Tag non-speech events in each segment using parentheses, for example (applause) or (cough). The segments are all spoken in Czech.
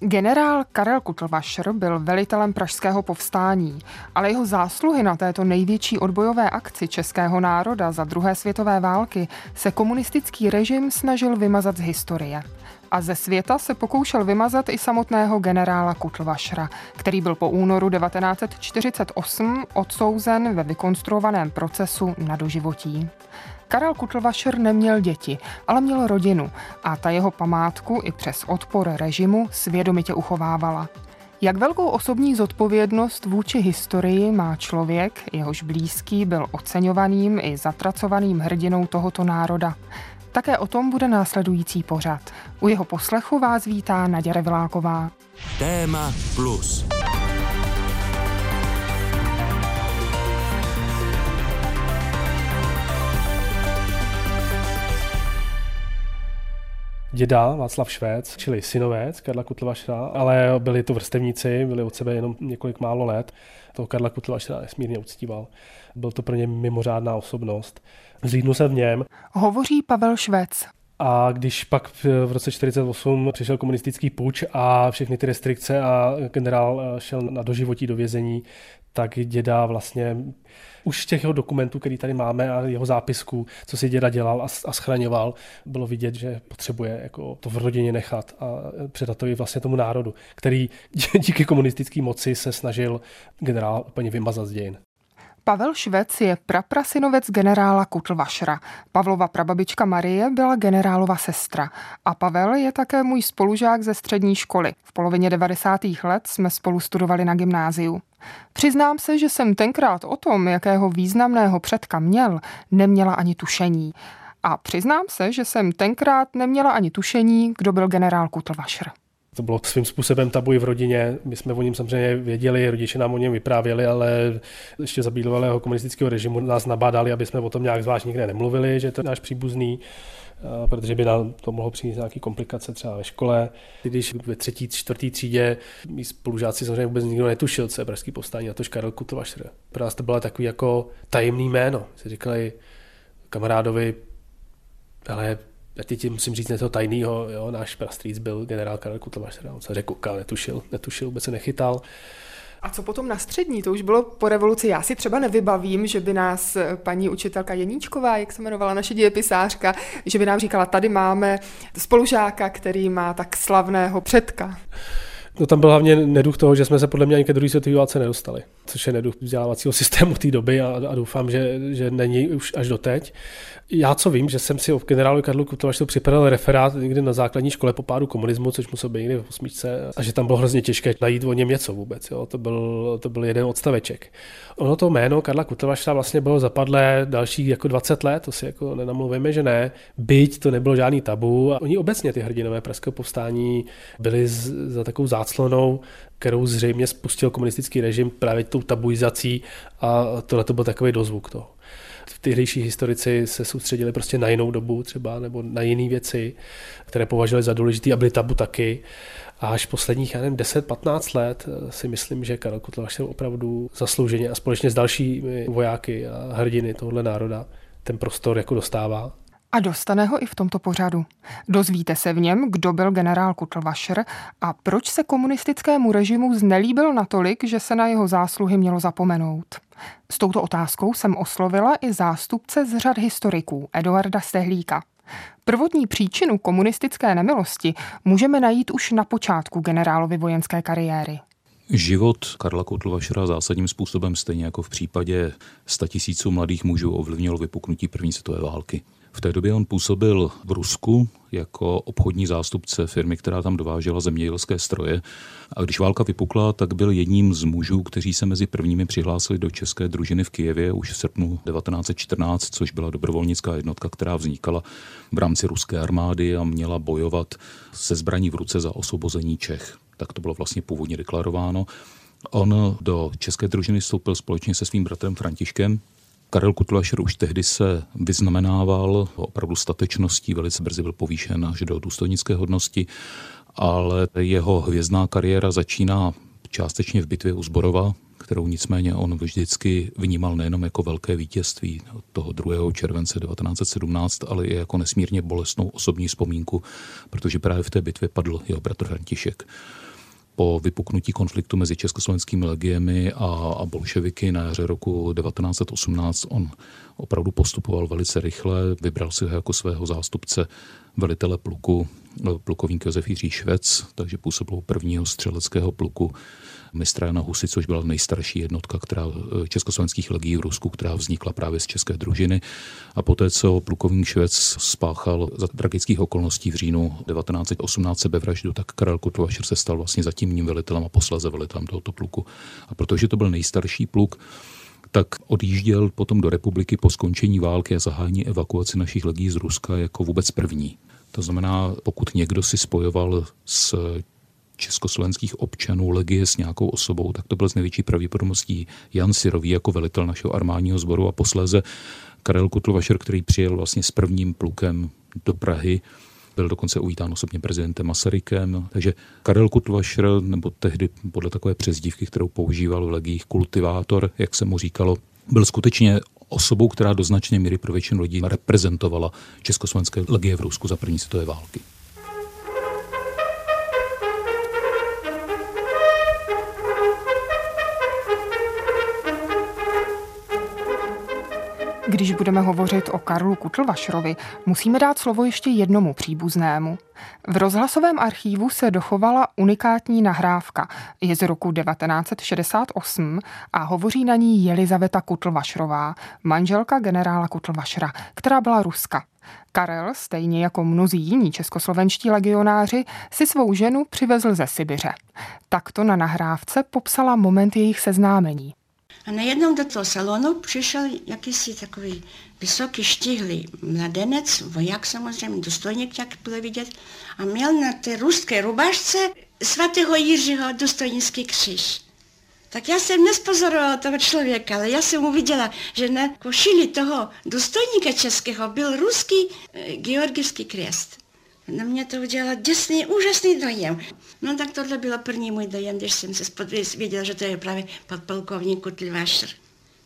Generál Karel Kutlvašer byl velitelem pražského povstání, ale jeho zásluhy na této největší odbojové akci českého národa za druhé světové války se komunistický režim snažil vymazat z historie. A ze světa se pokoušel vymazat i samotného generála Kutlvašra, který byl po únoru 1948 odsouzen ve vykonstruovaném procesu na doživotí. Karel Kutlvašer neměl děti, ale měl rodinu a ta jeho památku i přes odpor režimu svědomitě uchovávala. Jak velkou osobní zodpovědnost vůči historii má člověk, jehož blízký byl oceňovaným i zatracovaným hrdinou tohoto národa? Také o tom bude následující pořad. U jeho poslechu vás vítá Naděra Viláková. Téma plus. Děda Václav Švéc, čili synovec Karla Kutlvašra, ale byli to vrstevníci, byli od sebe jenom několik málo let. Toho Karla Kutlvašra nesmírně uctíval. Byl to pro ně mimořádná osobnost. Zlídnu se v něm. Hovoří Pavel Švéc. A když pak v roce 48 přišel komunistický puč a všechny ty restrikce a generál šel na doživotí do vězení, tak děda vlastně už těch jeho dokumentů, který tady máme a jeho zápisků, co si děda dělal a, a schraňoval, bylo vidět, že potřebuje jako to v rodině nechat a předat to i vlastně tomu národu, který (laughs) díky komunistické moci se snažil generál úplně vymazat z dějin. Pavel Švec je praprasinovec generála Kutlvašra. Pavlova prababička Marie byla generálova sestra. A Pavel je také můj spolužák ze střední školy. V polovině 90. let jsme spolu studovali na gymnáziu. Přiznám se, že jsem tenkrát o tom, jakého významného předka měl, neměla ani tušení. A přiznám se, že jsem tenkrát neměla ani tušení, kdo byl generál Kutlvašr. To bylo svým způsobem tabu v rodině. My jsme o něm samozřejmě věděli, rodiče nám o něm vyprávěli, ale ještě za bývalého komunistického režimu nás nabádali, aby jsme o tom nějak zvlášť nikde nemluvili, že to je náš příbuzný protože by nám to mohlo přinést nějaké komplikace třeba ve škole. Když ve třetí, čtvrtý třídě mý spolužáci samozřejmě vůbec nikdo netušil, co je pražský povstání, a to Karel Kutovašr. Pro nás to bylo takový jako tajemný jméno. Si říkali kamarádovi, ale já ti musím říct něco tajného, jo, náš prastrýc byl generál Karel Kutovašr, on se řekl, netušil, netušil, vůbec se nechytal. A co potom na střední? To už bylo po revoluci. Já si třeba nevybavím, že by nás paní učitelka Jeníčková, jak se jmenovala naše dějepisářka, že by nám říkala, tady máme spolužáka, který má tak slavného předka. No tam byl hlavně neduch toho, že jsme se podle mě ani ke druhé světové válce nedostali, což je neduch vzdělávacího systému té doby a, a doufám, že, že není už až doteď. Já co vím, že jsem si o generálu Karlu Kutovaštu připravil referát někdy na základní škole po pádu komunismu, což musel být někdy v osmičce, a že tam bylo hrozně těžké najít o něm něco vůbec. Jo. To, byl, to byl jeden odstaveček. Ono to jméno Karla Kutovašta vlastně bylo zapadlé další jako 20 let, to si jako nenamluvíme, že ne. Byť to nebylo žádný tabu. A oni obecně ty hrdinové pražského povstání byli za takovou záclonou kterou zřejmě spustil komunistický režim právě tou tabuizací a tohle to byl takový dozvuk toho tehdejší historici se soustředili prostě na jinou dobu třeba, nebo na jiné věci, které považovali za důležité a byly tabu taky. A až posledních, já nevím, 10-15 let eh, si myslím, že Karel Kutlaš opravdu zaslouženě a společně s dalšími vojáky a hrdiny tohohle národa ten prostor jako dostává. A dostane ho i v tomto pořadu. Dozvíte se v něm, kdo byl generál Kutlvašer a proč se komunistickému režimu znelíbil natolik, že se na jeho zásluhy mělo zapomenout. S touto otázkou jsem oslovila i zástupce z řad historiků Eduarda Stehlíka. Prvotní příčinu komunistické nemilosti můžeme najít už na počátku generálovy vojenské kariéry. Život Karla Kotlvašera zásadním způsobem, stejně jako v případě statisíců mladých mužů, ovlivnilo vypuknutí první světové války. V té době on působil v Rusku jako obchodní zástupce firmy, která tam dovážela zemědělské stroje. A když válka vypukla, tak byl jedním z mužů, kteří se mezi prvními přihlásili do české družiny v Kijevě už v srpnu 1914, což byla dobrovolnická jednotka, která vznikala v rámci ruské armády a měla bojovat se zbraní v ruce za osvobození Čech. Tak to bylo vlastně původně deklarováno. On do české družiny vstoupil společně se svým bratrem Františkem, Karel Kutlašer už tehdy se vyznamenával opravdu statečností, velice brzy byl povýšen až do důstojnické hodnosti, ale jeho hvězdná kariéra začíná částečně v bitvě u Zborova, kterou nicméně on vždycky vnímal nejenom jako velké vítězství toho 2. července 1917, ale i jako nesmírně bolestnou osobní vzpomínku, protože právě v té bitvě padl jeho bratr František. Po vypuknutí konfliktu mezi československými legiemi a, a bolševiky na jaře roku 1918 on opravdu postupoval velice rychle, vybral si ho jako svého zástupce velitele pluku, plukovník Josef Jiří Švec, takže působil prvního střeleckého pluku mistra Jana Husy, což byla nejstarší jednotka která, eh, československých legií v Rusku, která vznikla právě z české družiny. A poté, co plukovník Švec spáchal za tragických okolností v říjnu 1918 sebevraždu, tak Karel Kutlovašer se stal vlastně zatímním velitelem a posleze velitelem tohoto pluku. A protože to byl nejstarší pluk, tak odjížděl potom do republiky po skončení války a zahájení evakuace našich legií z Ruska jako vůbec první. To znamená, pokud někdo si spojoval s československých občanů legie s nějakou osobou, tak to byl z největší pravděpodobností Jan Sirový jako velitel našeho armádního sboru a posléze Karel Kutlovašer, který přijel vlastně s prvním plukem do Prahy, byl dokonce uvítán osobně prezidentem Masarykem. Takže Karel Kutlovašer, nebo tehdy podle takové přezdívky, kterou používal v legích kultivátor, jak se mu říkalo, byl skutečně osobou, která do značné míry pro většinu lidí reprezentovala československé legie v Rusku za první světové války. Když budeme hovořit o Karlu Kutlvašrovi, musíme dát slovo ještě jednomu příbuznému. V rozhlasovém archívu se dochovala unikátní nahrávka. Je z roku 1968 a hovoří na ní Jelizaveta Kutlvašrová, manželka generála Kutlvašra, která byla Ruska. Karel, stejně jako mnozí jiní českoslovenští legionáři, si svou ženu přivezl ze Sibiře. Takto na nahrávce popsala moment jejich seznámení. A najednou do toho salonu přišel jakýsi takový vysoký, štíhlý mladenec, voják samozřejmě, důstojník, jak bylo vidět, a měl na té ruské rubašce svatého Jiřího důstojnický kříž. Tak já jsem nespozorovala toho člověka, ale já jsem uviděla, že na košili toho důstojníka českého byl ruský e, georgijský křest. Na mě to udělalo děsný, úžasný dojem. No tak tohle bylo první můj dojem, když jsem se věděla, že to je právě podpolkovník Kutlvášr.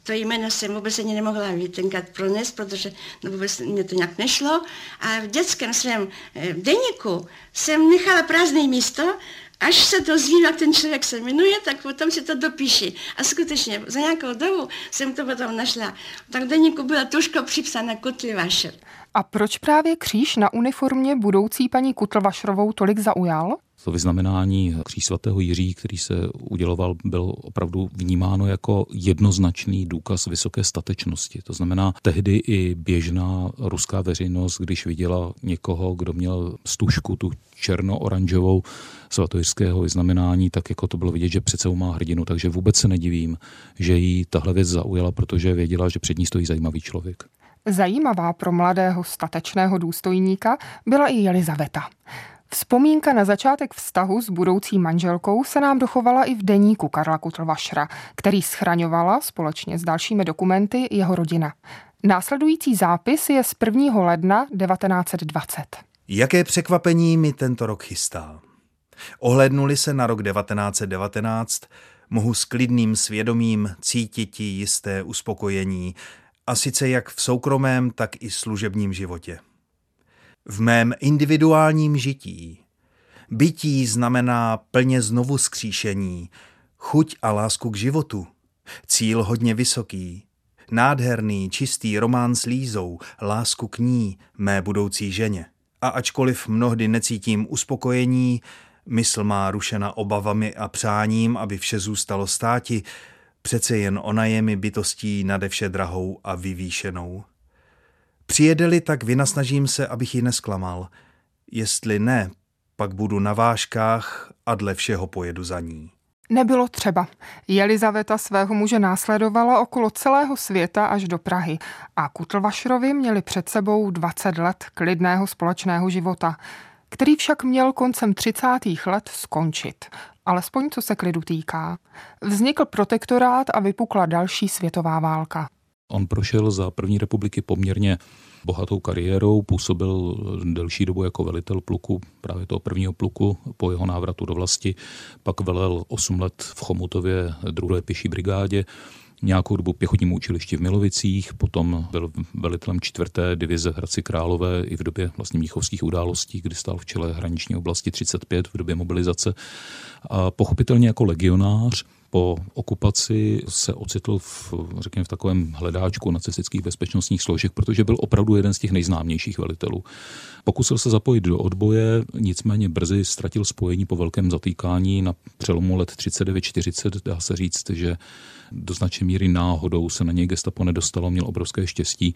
To jméno jsem vůbec ani nemohla tenkrát pronést, protože no vůbec mě to nějak nešlo. A v dětském svém eh, deníku jsem nechala prázdné místo, až se dozvím, jak ten člověk se jmenuje, tak potom si to dopíši. A skutečně za nějakou dobu jsem to potom našla. Tak v deníku byla tuško připsána Kutlvášr. A proč právě kříž na uniformě budoucí paní Kutlvašrovou tolik zaujal? To vyznamenání kříž svatého Jiří, který se uděloval, byl opravdu vnímáno jako jednoznačný důkaz vysoké statečnosti. To znamená, tehdy i běžná ruská veřejnost, když viděla někoho, kdo měl stužku, tu černo-oranžovou svatojiřského vyznamenání, tak jako to bylo vidět, že přece má hrdinu. Takže vůbec se nedivím, že jí tahle věc zaujala, protože věděla, že před ní stojí zajímavý člověk. Zajímavá pro mladého statečného důstojníka byla i Jelizaveta. Vzpomínka na začátek vztahu s budoucí manželkou se nám dochovala i v deníku Karla Kutlvašra, který schraňovala společně s dalšími dokumenty jeho rodina. Následující zápis je z 1. ledna 1920. Jaké překvapení mi tento rok chystá? Ohlednuli se na rok 1919, mohu s klidným svědomím cítit jisté uspokojení, a sice jak v soukromém, tak i služebním životě. V mém individuálním žití. Bytí znamená plně znovu skříšení, chuť a lásku k životu. Cíl hodně vysoký, nádherný, čistý román s Lízou, lásku k ní, mé budoucí ženě. A ačkoliv mnohdy necítím uspokojení, mysl má rušena obavami a přáním, aby vše zůstalo státi, Přece jen ona je mi bytostí nade vše drahou a vyvýšenou. Přijede-li, tak vynasnažím se, abych ji nesklamal. Jestli ne, pak budu na vážkách a dle všeho pojedu za ní. Nebylo třeba. Jelizaveta svého muže následovala okolo celého světa až do Prahy a Kutlvašrovi měli před sebou 20 let klidného společného života, který však měl koncem 30. let skončit alespoň co se klidu týká. Vznikl protektorát a vypukla další světová válka. On prošel za první republiky poměrně bohatou kariérou, působil delší dobu jako velitel pluku, právě toho prvního pluku po jeho návratu do vlasti, pak velel 8 let v Chomutově druhé pěší brigádě, nějakou dobu pěchotním učilišti v Milovicích, potom byl velitelem čtvrté divize Hradci Králové i v době vlastně míchovských událostí, kdy stál v čele hraniční oblasti 35 v době mobilizace. A pochopitelně jako legionář po okupaci se ocitl v, řekněme, v takovém hledáčku nacistických bezpečnostních složek, protože byl opravdu jeden z těch nejznámějších velitelů. Pokusil se zapojit do odboje, nicméně brzy ztratil spojení po velkém zatýkání na přelomu let 39-40. Dá se říct, že do značné míry náhodou se na něj gestapo nedostalo, měl obrovské štěstí.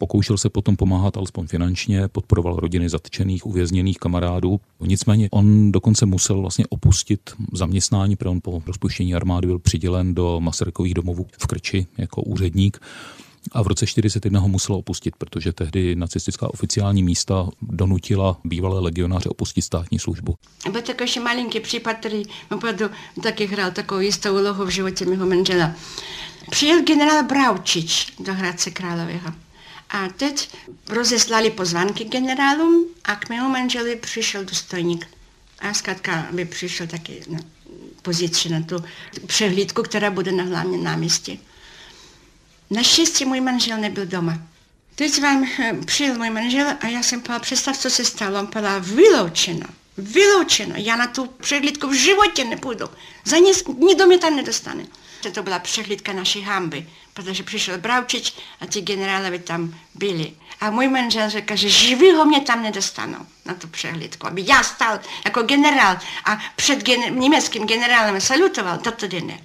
Pokoušel se potom pomáhat alespoň finančně, podporoval rodiny zatčených, uvězněných kamarádů. Nicméně on dokonce musel vlastně opustit zaměstnání, protože on po rozpuštění armády byl přidělen do Masarykových domovů v Krči jako úředník a v roce 1941 ho muselo opustit, protože tehdy nacistická oficiální místa donutila bývalé legionáře opustit státní službu. Byl takový ještě malinký případ, který opravdu taky hrál takovou jistou úlohu v životě mého manžela. Přijel generál Braučič do Hradce Králového. A teď rozeslali pozvánky generálům a k mému manželi přišel důstojník. A zkrátka, aby přišel taky na pozici na tu přehlídku, která bude na hlavním náměstí. Naštěstí můj manžel nebyl doma. Teď vám eh, přijel můj manžel a já jsem povedala, představ, co se stalo. On povedal, vyloučeno, vyloučeno, já na tu přehlídku v životě nepůjdu. Za nic, nikdo mě tam nedostane. To byla přehlídka naší hamby, protože přišel Bravčič a ti generálové tam byli. A můj manžel řekl, že živýho mě tam nedostanou na tu přehlídku, aby já stal jako generál a před gener- německým generálem salutoval, to tedy ne.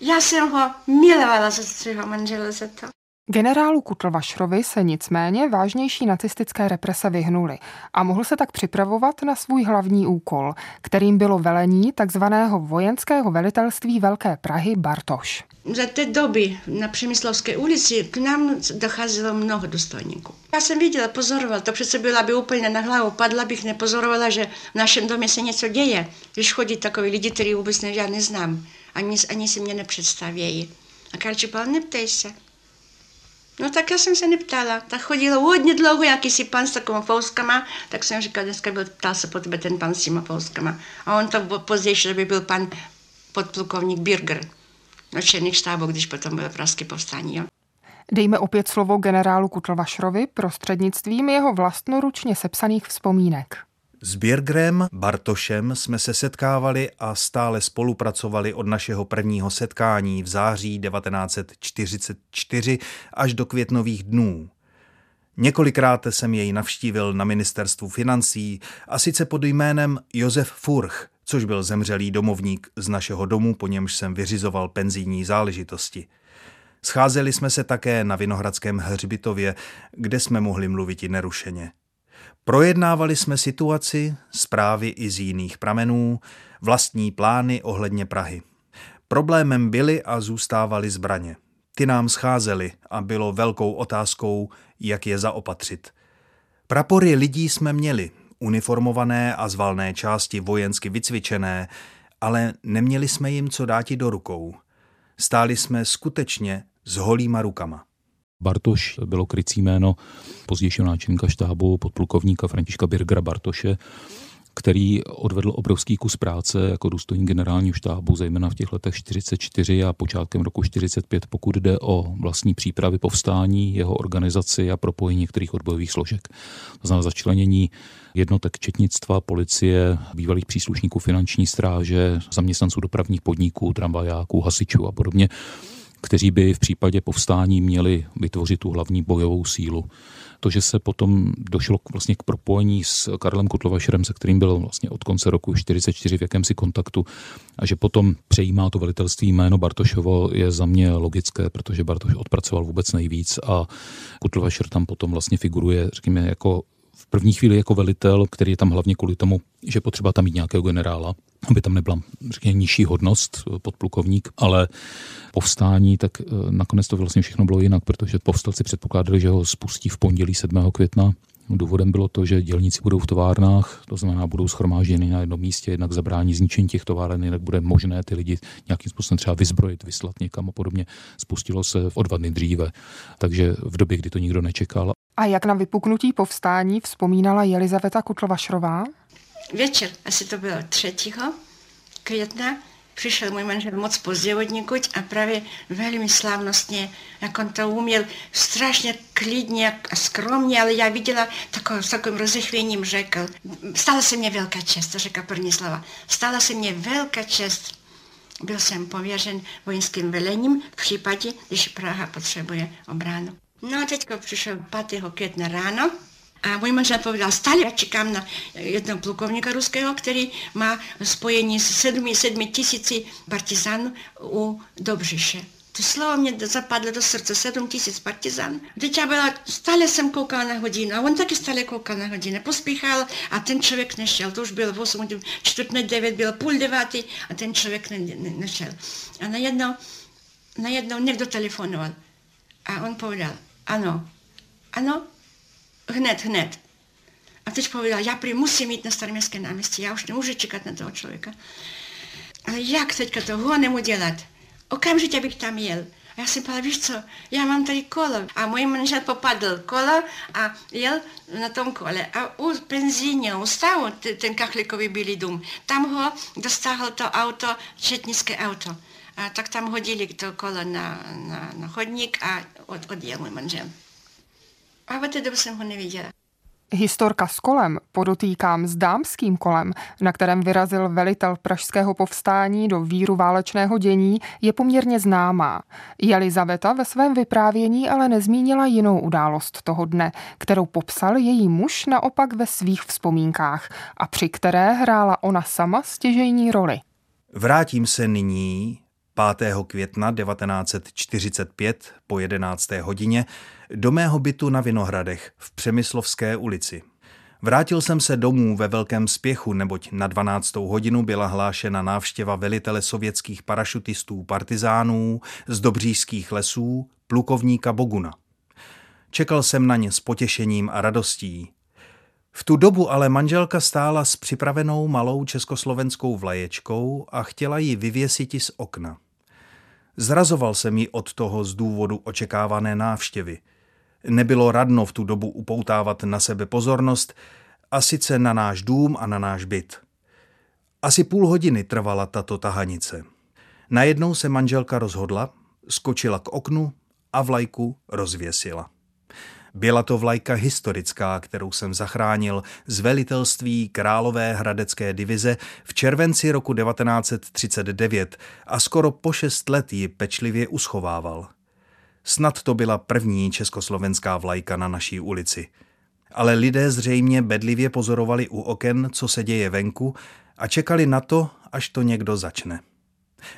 Já jsem ho milovala za svého manžela za to. Generálu Kutlvašrovi se nicméně vážnější nacistické represe vyhnuly a mohl se tak připravovat na svůj hlavní úkol, kterým bylo velení takzvaného vojenského velitelství Velké Prahy Bartoš. Za té doby na Přemyslovské ulici k nám docházelo mnoho důstojníků. Já jsem viděla, pozorovala, to přece byla by úplně na hlavu, padla bych, nepozorovala, že v našem domě se něco děje, když chodí takový lidi, který vůbec ne, já neznám, ani, ani si mě nepředstavějí. A Karči neptej se. No tak já jsem se neptala. Tak chodilo hodně dlouho jakýsi pan s takovými fouskama, tak jsem říkala, dneska byl, ptal se po tebe ten pan s těma fouskama. A on to později, že by byl pan podplukovník Birger, načelník štábu, když potom bylo pražské povstání. Jo. Dejme opět slovo generálu Kutlvašrovi prostřednictvím jeho vlastnoručně sepsaných vzpomínek. S Birgrem Bartošem jsme se setkávali a stále spolupracovali od našeho prvního setkání v září 1944 až do květnových dnů. Několikrát jsem jej navštívil na ministerstvu financí a sice pod jménem Josef Furch, což byl zemřelý domovník z našeho domu, po němž jsem vyřizoval penzijní záležitosti. Scházeli jsme se také na Vinohradském hřbitově, kde jsme mohli mluvit i nerušeně. Projednávali jsme situaci, zprávy i z jiných pramenů, vlastní plány ohledně Prahy. Problémem byly a zůstávaly zbraně. Ty nám scházely a bylo velkou otázkou, jak je zaopatřit. Prapory lidí jsme měli, uniformované a z valné části vojensky vycvičené, ale neměli jsme jim co dáti do rukou. Stáli jsme skutečně s holýma rukama. Bartoš bylo krycí jméno pozdějšího náčelníka štábu podplukovníka Františka Birgera Bartoše, který odvedl obrovský kus práce jako důstojník generálního štábu, zejména v těch letech 44 a počátkem roku 45, pokud jde o vlastní přípravy povstání, jeho organizaci a propojení některých odbojových složek. To znamená začlenění jednotek četnictva, policie, bývalých příslušníků finanční stráže, zaměstnanců dopravních podniků, tramvajáků, hasičů a podobně kteří by v případě povstání měli vytvořit tu hlavní bojovou sílu. To, že se potom došlo k, vlastně k propojení s Karlem Kutlovašerem, se kterým byl vlastně od konce roku 44 v jakémsi kontaktu a že potom přejímá to velitelství jméno Bartošovo, je za mě logické, protože Bartoš odpracoval vůbec nejvíc a Kutlovašer tam potom vlastně figuruje, řekněme, jako v první chvíli jako velitel, který je tam hlavně kvůli tomu, že potřeba tam mít nějakého generála, aby tam nebyla řekněme, nižší hodnost eh, podplukovník, ale povstání, tak eh, nakonec to vlastně všechno bylo jinak, protože povstalci předpokládali, že ho spustí v pondělí 7. května. Důvodem bylo to, že dělníci budou v továrnách, to znamená, budou schromážděni na jednom místě, jednak zabrání zničení těch továren, jinak bude možné ty lidi nějakým způsobem třeba vyzbrojit, vyslat někam a podobně. Spustilo se v dva dny dříve, takže v době, kdy to nikdo nečekal. A jak na vypuknutí povstání vzpomínala Jelizaveta Kutlvašrová? Večer, asi to bylo 3. května, přišel můj manžel moc pozdě od někud a právě velmi slavnostně, jak on to uměl, strašně klidně a skromně, ale já viděla takové, s takovým rozechvěním řekl, stala se mě velká čest, řekla první slova, stala se mě velká čest, byl jsem pověřen vojenským velením v případě, když Praha potřebuje obranu. No a teďko přišel 5. května ráno, a můj manžel povedal, stále čekám na jednoho plukovníka ruského, který má spojení s sedmi, sedmi tisíci partizanů u Dobřiše. To slovo mě zapadlo do srdce, sedm tisíc partizan. Teď já byla, stále jsem koukala na hodinu a on taky stále koukal na hodinu. Pospíchal a ten člověk nešel. To už bylo 8, čtvrt na 9, bylo půl devátý a ten člověk ne, ne, nešel. A najednou, najednou někdo telefonoval. A on povedal, ano, ano, hned, hned. A teď povedal, já prý musím jít na staroměstské náměstí, já už nemůžu čekat na toho člověka. Ale jak teďka to honem udělat? Okamžitě bych tam jel. A já jsem povedala, víš co, já mám tady kolo. A můj manžel popadl kolo a jel na tom kole. A u penzíně, u stavu, ten kachlikový bílý dům, tam ho dostáhl to auto, četnické auto. A tak tam hodili to kolo na, na, na chodník a od, odjel můj manžel. A od té doby jsem ho neviděla. Historka s kolem, podotýkám s dámským kolem, na kterém vyrazil velitel pražského povstání do víru válečného dění, je poměrně známá. Jelizaveta ve svém vyprávění ale nezmínila jinou událost toho dne, kterou popsal její muž naopak ve svých vzpomínkách a při které hrála ona sama stěžejní roli. Vrátím se nyní 5. května 1945 po 11. hodině do mého bytu na Vinohradech v Přemyslovské ulici. Vrátil jsem se domů ve velkém spěchu, neboť na 12. hodinu byla hlášena návštěva velitele sovětských parašutistů partizánů z dobřížských lesů, plukovníka Boguna. Čekal jsem na ně s potěšením a radostí. V tu dobu ale manželka stála s připravenou malou československou vlaječkou a chtěla ji vyvěsit z okna. Zrazoval jsem ji od toho z důvodu očekávané návštěvy – Nebylo radno v tu dobu upoutávat na sebe pozornost, a sice na náš dům a na náš byt. Asi půl hodiny trvala tato tahanice. Najednou se manželka rozhodla, skočila k oknu a vlajku rozvěsila. Byla to vlajka historická, kterou jsem zachránil z velitelství Králové hradecké divize v červenci roku 1939 a skoro po šest let ji pečlivě uschovával. Snad to byla první československá vlajka na naší ulici. Ale lidé zřejmě bedlivě pozorovali u oken, co se děje venku a čekali na to, až to někdo začne.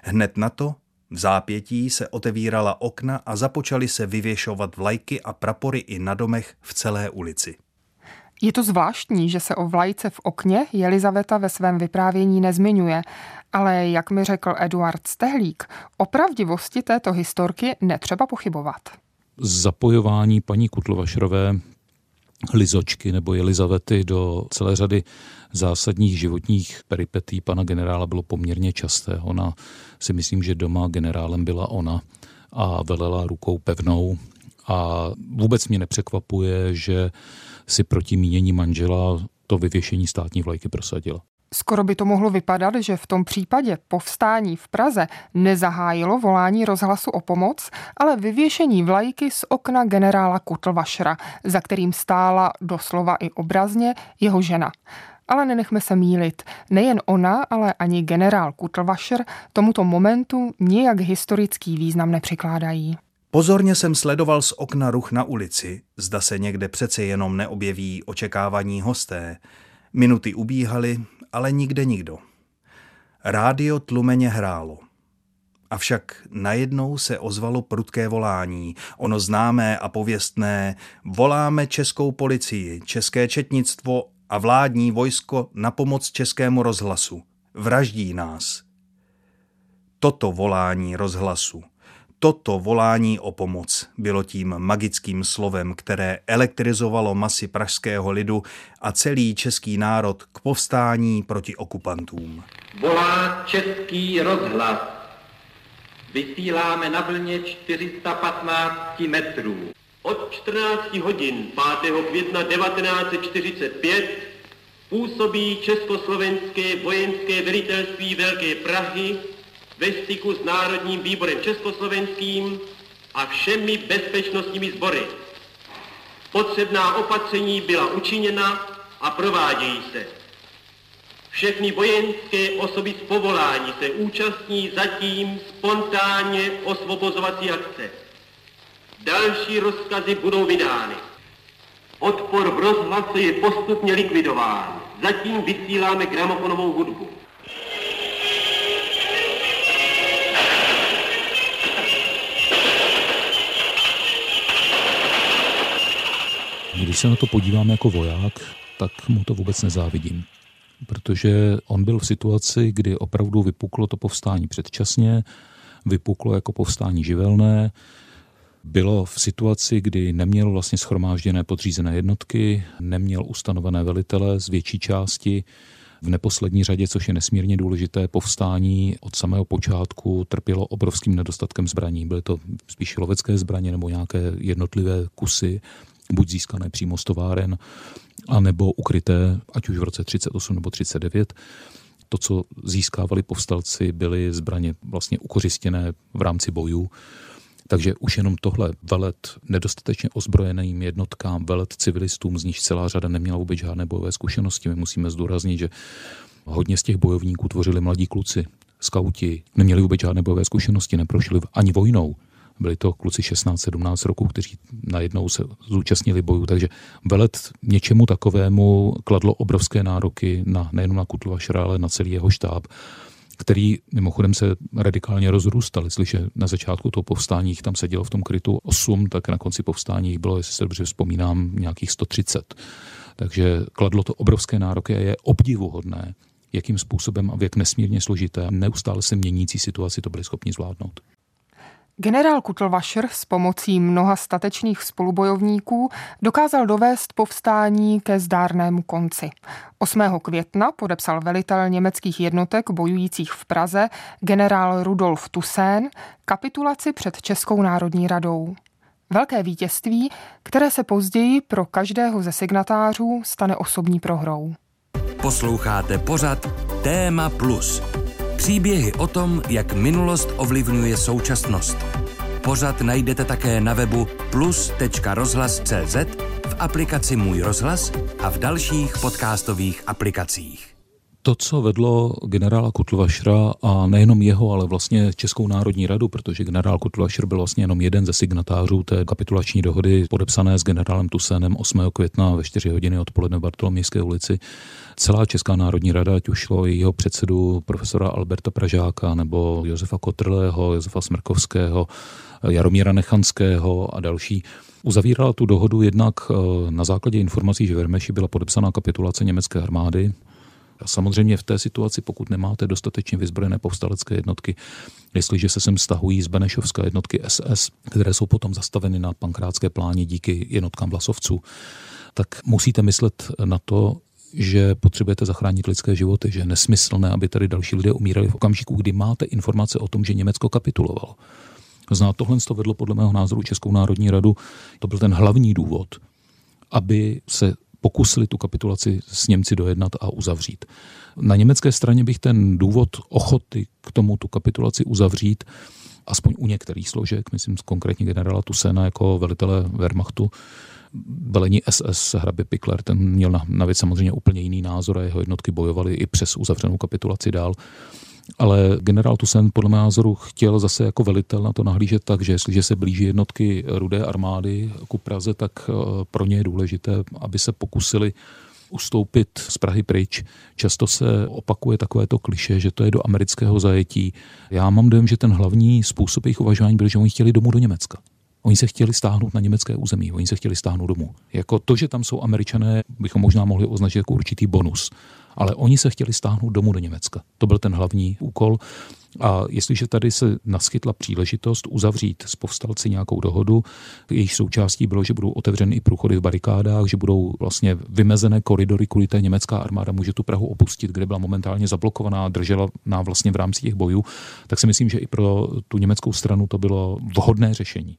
Hned na to v zápětí se otevírala okna a započaly se vyvěšovat vlajky a prapory i na domech v celé ulici. Je to zvláštní, že se o vlajce v okně Jelizaveta ve svém vyprávění nezmiňuje, ale jak mi řekl Eduard Stehlík, o pravdivosti této historky netřeba pochybovat. Zapojování paní Kutlovašrové Lizočky nebo Jelizavety do celé řady zásadních životních peripetí pana generála bylo poměrně časté. Ona si myslím, že doma generálem byla ona a velela rukou pevnou a vůbec mě nepřekvapuje, že si proti mínění manžela to vyvěšení státní vlajky prosadila. Skoro by to mohlo vypadat, že v tom případě povstání v Praze nezahájilo volání rozhlasu o pomoc, ale vyvěšení vlajky z okna generála Kutlvašra, za kterým stála doslova i obrazně jeho žena. Ale nenechme se mílit. Nejen ona, ale ani generál Kutlvašer tomuto momentu nijak historický význam nepřikládají. Pozorně jsem sledoval z okna ruch na ulici, zda se někde přece jenom neobjeví očekávaní hosté. Minuty ubíhaly, ale nikde nikdo. Rádio tlumeně hrálo. Avšak najednou se ozvalo prudké volání, ono známé a pověstné, voláme českou policii, české četnictvo a vládní vojsko na pomoc českému rozhlasu. Vraždí nás. Toto volání rozhlasu – Toto volání o pomoc bylo tím magickým slovem, které elektrizovalo masy pražského lidu a celý český národ k povstání proti okupantům. Volá český rozhlas. Vysíláme na vlně 415 metrů. Od 14 hodin 5. května 1945 působí Československé vojenské velitelství Velké Prahy ve styku s Národním výborem československým a všemi bezpečnostními sbory. Potřebná opatření byla učiněna a provádějí se. Všechny vojenské osoby z povolání se účastní zatím spontánně osvobozovací akce. Další rozkazy budou vydány. Odpor v rozhlase je postupně likvidován. Zatím vysíláme gramofonovou hudbu. Když se na to podívám jako voják, tak mu to vůbec nezávidím. Protože on byl v situaci, kdy opravdu vypuklo to povstání předčasně, vypuklo jako povstání živelné, bylo v situaci, kdy neměl vlastně schromážděné podřízené jednotky, neměl ustanovené velitele z větší části, v neposlední řadě, což je nesmírně důležité, povstání od samého počátku trpělo obrovským nedostatkem zbraní. Byly to spíš lovecké zbraně nebo nějaké jednotlivé kusy, buď získané přímo z továren, anebo ukryté, ať už v roce 38 nebo 39 to, co získávali povstalci, byly zbraně vlastně ukořistěné v rámci bojů. Takže už jenom tohle velet nedostatečně ozbrojeným jednotkám, velet civilistům, z nich celá řada neměla vůbec žádné bojové zkušenosti. My musíme zdůraznit, že hodně z těch bojovníků tvořili mladí kluci, skauti, neměli vůbec žádné bojové zkušenosti, neprošli ani vojnou. Byli to kluci 16-17 roků, kteří najednou se zúčastnili bojů, takže velet něčemu takovému kladlo obrovské nároky na, nejen na Kutluvašera, ale na celý jeho štáb který mimochodem se radikálně rozrůstal. Jestliže na začátku toho povstání jich tam sedělo v tom krytu 8, tak na konci povstání jich bylo, jestli se dobře vzpomínám, nějakých 130. Takže kladlo to obrovské nároky a je obdivuhodné, jakým způsobem a v jak nesmírně složité, neustále se měnící situaci to byli schopni zvládnout. Generál Kutlvašer s pomocí mnoha statečných spolubojovníků dokázal dovést povstání ke zdárnému konci. 8. května podepsal velitel německých jednotek bojujících v Praze generál Rudolf Tusén kapitulaci před Českou národní radou. Velké vítězství, které se později pro každého ze signatářů stane osobní prohrou. Posloucháte pořad Téma Plus Příběhy o tom, jak minulost ovlivňuje současnost. Pořad najdete také na webu plus.rozhlas.cz, v aplikaci Můj rozhlas a v dalších podcastových aplikacích. To, co vedlo generála Kutlvašra a nejenom jeho, ale vlastně Českou národní radu, protože generál Kutlvašr byl vlastně jenom jeden ze signatářů té kapitulační dohody podepsané s generálem Tusenem 8. května ve 4 hodiny odpoledne v Bartolomějské ulici. Celá Česká národní rada, ať už šlo jeho předsedu profesora Alberta Pražáka nebo Josefa Kotrlého, Josefa Smrkovského, Jaromíra Nechanského a další, uzavírala tu dohodu jednak eh, na základě informací, že v Vermeši byla podepsaná kapitulace německé armády, a samozřejmě v té situaci, pokud nemáte dostatečně vyzbrojené povstalecké jednotky, jestliže se sem stahují z Benešovské jednotky SS, které jsou potom zastaveny na pankrátské pláně díky jednotkám vlasovců, tak musíte myslet na to, že potřebujete zachránit lidské životy, že je nesmyslné, aby tady další lidé umírali v okamžiku, kdy máte informace o tom, že Německo kapitulovalo. Zná tohle to vedlo podle mého názoru Českou národní radu. To byl ten hlavní důvod, aby se pokusili tu kapitulaci s Němci dojednat a uzavřít. Na německé straně bych ten důvod ochoty k tomu tu kapitulaci uzavřít, aspoň u některých složek, myslím konkrétně generála Tusena jako velitele Wehrmachtu, velení SS hrabě Pickler, ten měl na, na věc samozřejmě úplně jiný názor a jeho jednotky bojovaly i přes uzavřenou kapitulaci dál. Ale generál Tusen podle mého názoru chtěl zase jako velitel na to nahlížet tak, že jestliže se blíží jednotky rudé armády ku Praze, tak eh, pro ně je důležité, aby se pokusili ustoupit z Prahy pryč. Často se opakuje takovéto kliše, že to je do amerického zajetí. Já mám dojem, že ten hlavní způsob jejich uvažování byl, že oni chtěli domů do Německa. Oni se chtěli stáhnout na německé území, oni se chtěli stáhnout domů. Jako to, že tam jsou američané, bychom možná mohli označit jako určitý bonus ale oni se chtěli stáhnout domů do Německa. To byl ten hlavní úkol. A jestliže tady se naskytla příležitost uzavřít s povstalci nějakou dohodu, jejich součástí bylo, že budou otevřeny i průchody v barikádách, že budou vlastně vymezené koridory, kvůli té německá armáda může tu Prahu opustit, kde byla momentálně zablokovaná, držela na vlastně v rámci těch bojů, tak si myslím, že i pro tu německou stranu to bylo vhodné řešení.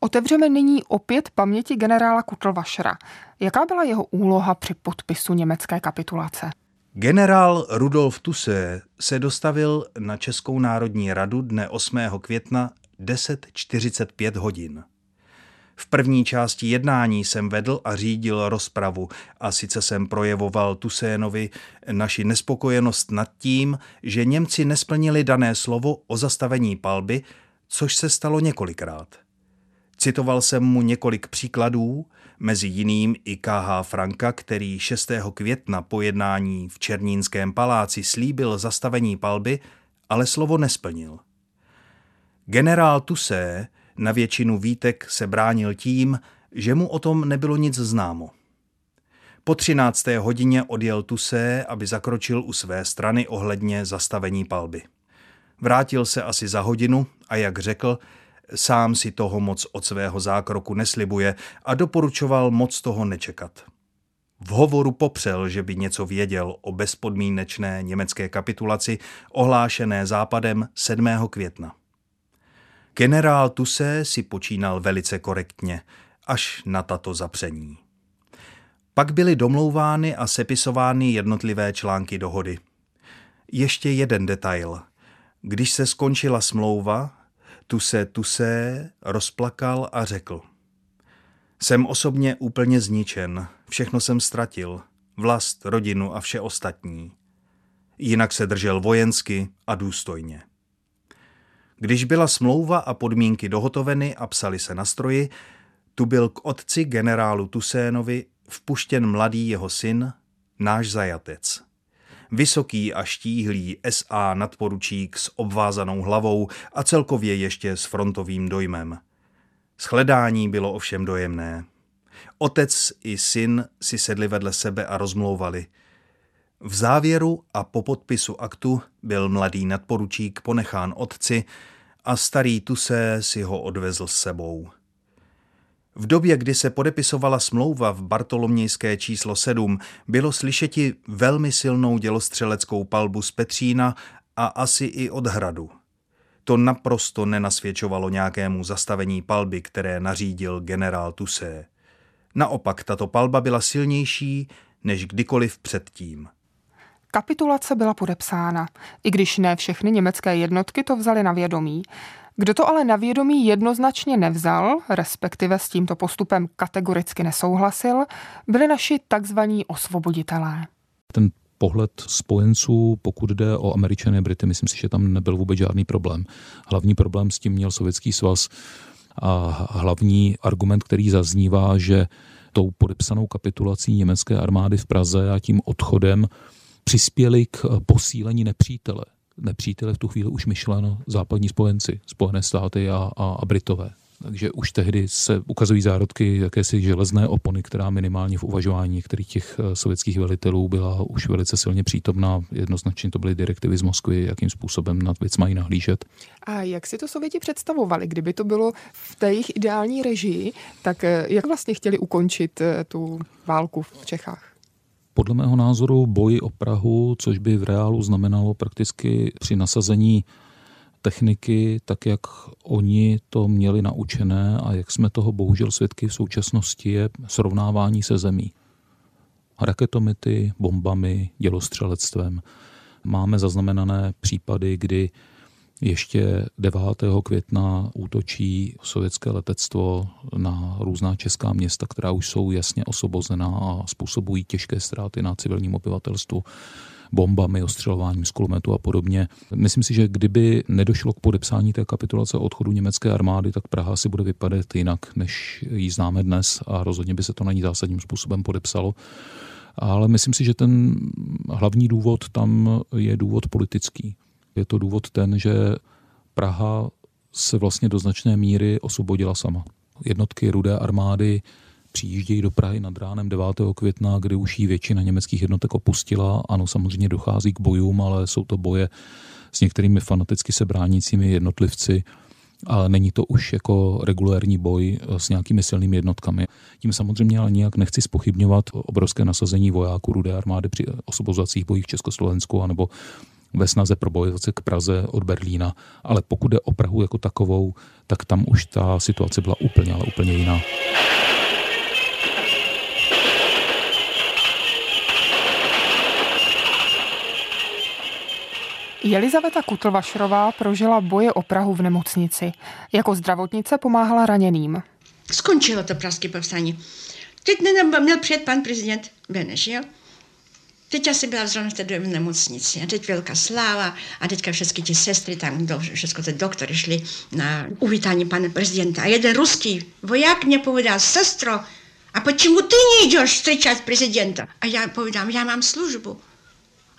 Otevřeme nyní opět paměti generála Kutlvašera. Jaká byla jeho úloha při podpisu německé kapitulace? Generál Rudolf Tuse se dostavil na Českou národní radu dne 8. května 10.45 hodin. V první části jednání jsem vedl a řídil rozpravu a sice jsem projevoval Tusénovi naši nespokojenost nad tím, že Němci nesplnili dané slovo o zastavení palby, což se stalo několikrát. Citoval jsem mu několik příkladů, mezi jiným i K.H. Franka, který 6. května po jednání v Černínském paláci slíbil zastavení palby, ale slovo nesplnil. Generál Tusé na většinu výtek se bránil tím, že mu o tom nebylo nic známo. Po 13. hodině odjel Tusé, aby zakročil u své strany ohledně zastavení palby. Vrátil se asi za hodinu a jak řekl, sám si toho moc od svého zákroku neslibuje a doporučoval moc toho nečekat. V hovoru popřel, že by něco věděl o bezpodmínečné německé kapitulaci ohlášené západem 7. května. Generál Tuse si počínal velice korektně, až na tato zapření. Pak byly domlouvány a sepisovány jednotlivé články dohody. Ještě jeden detail. Když se skončila smlouva, Tuse Tuse rozplakal a řekl. Jsem osobně úplně zničen, všechno jsem ztratil, vlast, rodinu a vše ostatní. Jinak se držel vojensky a důstojně. Když byla smlouva a podmínky dohotoveny a psali se na stroji, tu byl k otci generálu Tusénovi vpuštěn mladý jeho syn, náš zajatec. Vysoký a štíhlý SA nadporučík s obvázanou hlavou a celkově ještě s frontovým dojmem. Shledání bylo ovšem dojemné. Otec i syn si sedli vedle sebe a rozmlouvali. V závěru a po podpisu aktu byl mladý nadporučík ponechán otci a starý Tuse si ho odvezl s sebou. V době, kdy se podepisovala smlouva v Bartolomějské číslo 7, bylo slyšeti velmi silnou dělostřeleckou palbu z Petřína a asi i od hradu. To naprosto nenasvědčovalo nějakému zastavení palby, které nařídil generál Tusé. Naopak tato palba byla silnější než kdykoliv předtím. Kapitulace byla podepsána, i když ne všechny německé jednotky to vzali na vědomí. Kdo to ale na vědomí jednoznačně nevzal, respektive s tímto postupem kategoricky nesouhlasil, byli naši takzvaní osvoboditelé. Ten pohled spojenců, pokud jde o Američany a Brity, myslím si, že tam nebyl vůbec žádný problém. Hlavní problém s tím měl Sovětský svaz a hlavní argument, který zaznívá, že tou podepsanou kapitulací německé armády v Praze a tím odchodem přispěli k posílení nepřítele nepřítele v tu chvíli už myšleno západní spojenci, Spojené státy a, a, a Britové. Takže už tehdy se ukazují zárodky jakési železné opony, která minimálně v uvažování některých těch eh, sovětských velitelů byla už velice silně přítomná. Jednoznačně to byly direktivy z Moskvy, jakým způsobem nad věc mají nahlížet. A jak si to Sověti představovali? Kdyby to bylo v té jejich ideální režii, tak eh, jak vlastně chtěli ukončit eh, tu válku v Čechách? Podle mého názoru boj o Prahu, což by v reálu znamenalo prakticky při nasazení techniky, tak jak oni to měli naučené a jak jsme toho bohužel svědky v současnosti, je srovnávání se zemí. Raketomity, bombami, dělostřelectvem. Máme zaznamenané případy, kdy ještě 9. května útočí sovětské letectvo na různá česká města, která už jsou jasně osobozená a způsobují těžké ztráty na civilním obyvatelstvu bombami, ostřelováním z kulometu a podobně. Myslím si, že kdyby nedošlo k podepsání té kapitulace odchodu německé armády, tak Praha si bude vypadat jinak, než ji známe dnes a rozhodně by se to na ní zásadním způsobem podepsalo. Ale myslím si, že ten hlavní důvod tam je důvod politický. Je to důvod ten, že Praha se vlastně do značné míry osvobodila sama. Jednotky rudé armády přijíždějí do Prahy nad ránem 9. května, kdy už jí většina německých jednotek opustila. Ano, samozřejmě dochází k bojům, ale jsou to boje s některými fanaticky se bránícími jednotlivci, ale není to už jako regulérní boj s nějakými silnými jednotkami. Tím samozřejmě ale nijak nechci spochybňovat obrovské nasazení vojáků rudé armády při osobozacích bojích v Československu anebo ve snaze probojovat se k Praze od Berlína, ale pokud jde o Prahu jako takovou, tak tam už ta situace byla úplně, ale úplně jiná. Jelizaveta Kutlvašrová prožila boje o Prahu v nemocnici. Jako zdravotnice pomáhala raněným. Skončilo to pražské povstání. Teď měl přijet pan prezident Beneš, jo? Teď já jsem byla zrovna v té druhé nemocnici a teď velká sláva a teďka všechny ty sestry tam, do, všechno ty doktory šli na uvítání pana prezidenta. A jeden ruský voják mě povedal, sestro, a počemu ty nejdeš vstřečat prezidenta? A já povedám, já mám službu.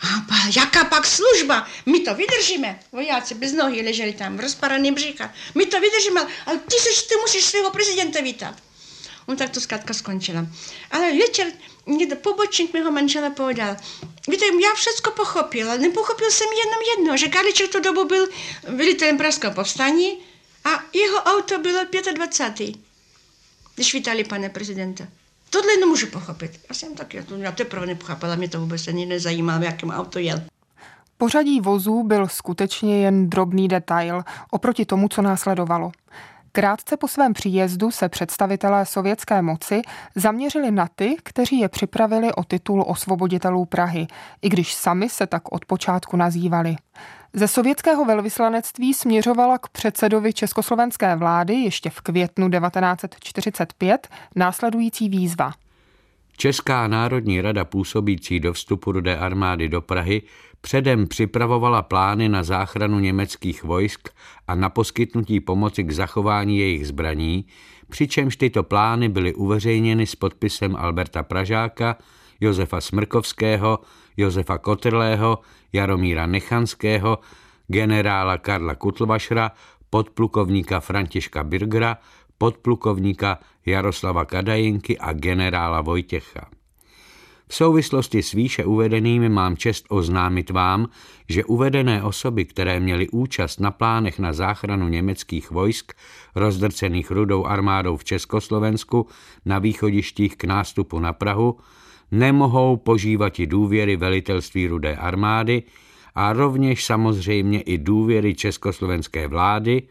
A jaká pak služba? My to vydržíme. Vojáci bez nohy leželi tam, v rozparaném břicha. My to vydržíme, ale ty, seš, ty musíš svého prezidenta vítat. On tak to zkrátka skončila. Ale večer někdo pobočník mého manžela povedal, víte, já všechno pochopil, ale nepochopil jsem jenom jedno, že Karliček tu dobu byl velitelem Pražského povstání a jeho auto bylo 25. Když vítali pane prezidenta. Tohle nemůžu pochopit. Já jsem tak, já to, já teprve nepochopila, mě to vůbec ani nezajímalo, v jakém auto jel. Pořadí vozů byl skutečně jen drobný detail oproti tomu, co následovalo. Krátce po svém příjezdu se představitelé sovětské moci zaměřili na ty, kteří je připravili o titul osvoboditelů Prahy, i když sami se tak od počátku nazývali. Ze sovětského velvyslanectví směřovala k předsedovi československé vlády ještě v květnu 1945 následující výzva. Česká národní rada působící do vstupu rudé armády do Prahy předem připravovala plány na záchranu německých vojsk a na poskytnutí pomoci k zachování jejich zbraní, přičemž tyto plány byly uveřejněny s podpisem Alberta Pražáka, Josefa Smrkovského, Josefa Kotrlého, Jaromíra Nechanského, generála Karla Kutlvašra, podplukovníka Františka Birgra, podplukovníka Jaroslava Kadajinky a generála Vojtěcha. V souvislosti s výše uvedenými mám čest oznámit vám, že uvedené osoby, které měly účast na plánech na záchranu německých vojsk, rozdrcených rudou armádou v Československu na východištích k nástupu na Prahu, nemohou požívat i důvěry velitelství rudé armády a rovněž samozřejmě i důvěry československé vlády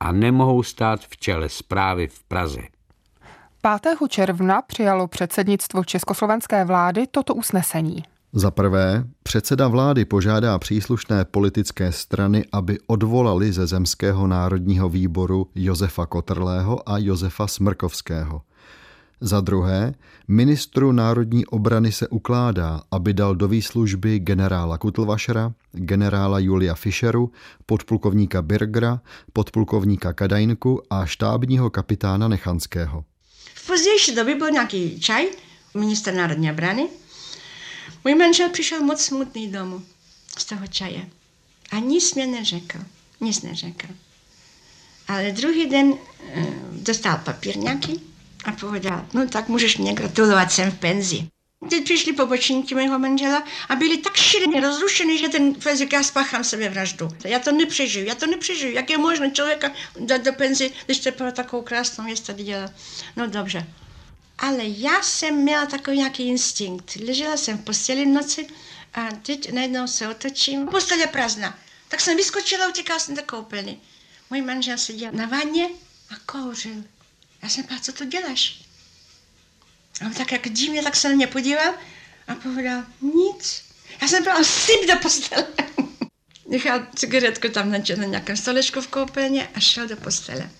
a nemohou stát v čele zprávy v Praze. 5. června přijalo předsednictvo československé vlády toto usnesení. Za prvé, předseda vlády požádá příslušné politické strany, aby odvolali ze Zemského národního výboru Josefa Kotrlého a Josefa Smrkovského. Za druhé, ministru národní obrany se ukládá, aby dal do výslužby generála Kutlvašera, generála Julia Fischeru, podplukovníka Birgra, podplukovníka Kadajnku a štábního kapitána Nechanského pozdější době byl nějaký čaj, minister národní obrany. Můj manžel přišel moc smutný domů z toho čaje. A nic mě neřekl. Nic neřekl. Ale druhý den e, dostal papír nějaký a povedal, no tak můžeš mě gratulovat, jsem v penzi. Teď přišli pobočníky mého manžela a byli tak šíleně rozrušeni, že ten fyzik, já spáchám sebe vraždu. Já to nepřežiju, já to nepřežiju. Jak je možné člověka dát do penzi, když pro takovou krásnou věc tady dělá. No dobře. Ale já jsem měla takový nějaký instinkt. Ležela jsem v posteli v noci a teď najednou se otočím. Postel je prázdná. Tak jsem vyskočila, utěkala jsem do koupelny. Můj manžel seděl na vaně a kouřil. Já jsem říkala, co tu děláš? A on tak jak divně, tak se na mě podíval a povedal, nic. Já jsem byla syp do postele. (laughs) Nechal cigaretku tam na, na nějakém stolečku v koupelně a šel do postele.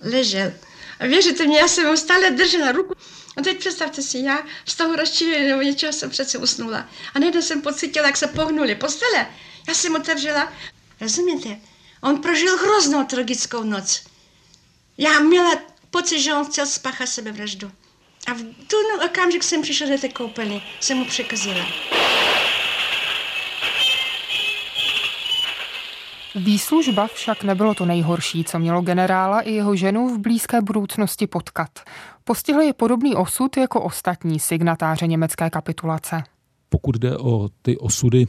Ležel. A věříte mě, já jsem ho stále držela ruku. A teď představte si, já z toho rozčílení nebo něčeho jsem přece usnula. A najednou jsem pocítila, jak se pohnuli postele. Já jsem otevřela. Rozumíte? On prožil hroznou tragickou noc. Já měla pocit, že on chtěl spáchat sebevraždu. A v tu okamžik jsem přišla do té koupelny, jsem mu překazila. Výslužba však nebylo to nejhorší, co mělo generála i jeho ženu v blízké budoucnosti potkat. Postihl je podobný osud jako ostatní signatáře německé kapitulace. Pokud jde o ty osudy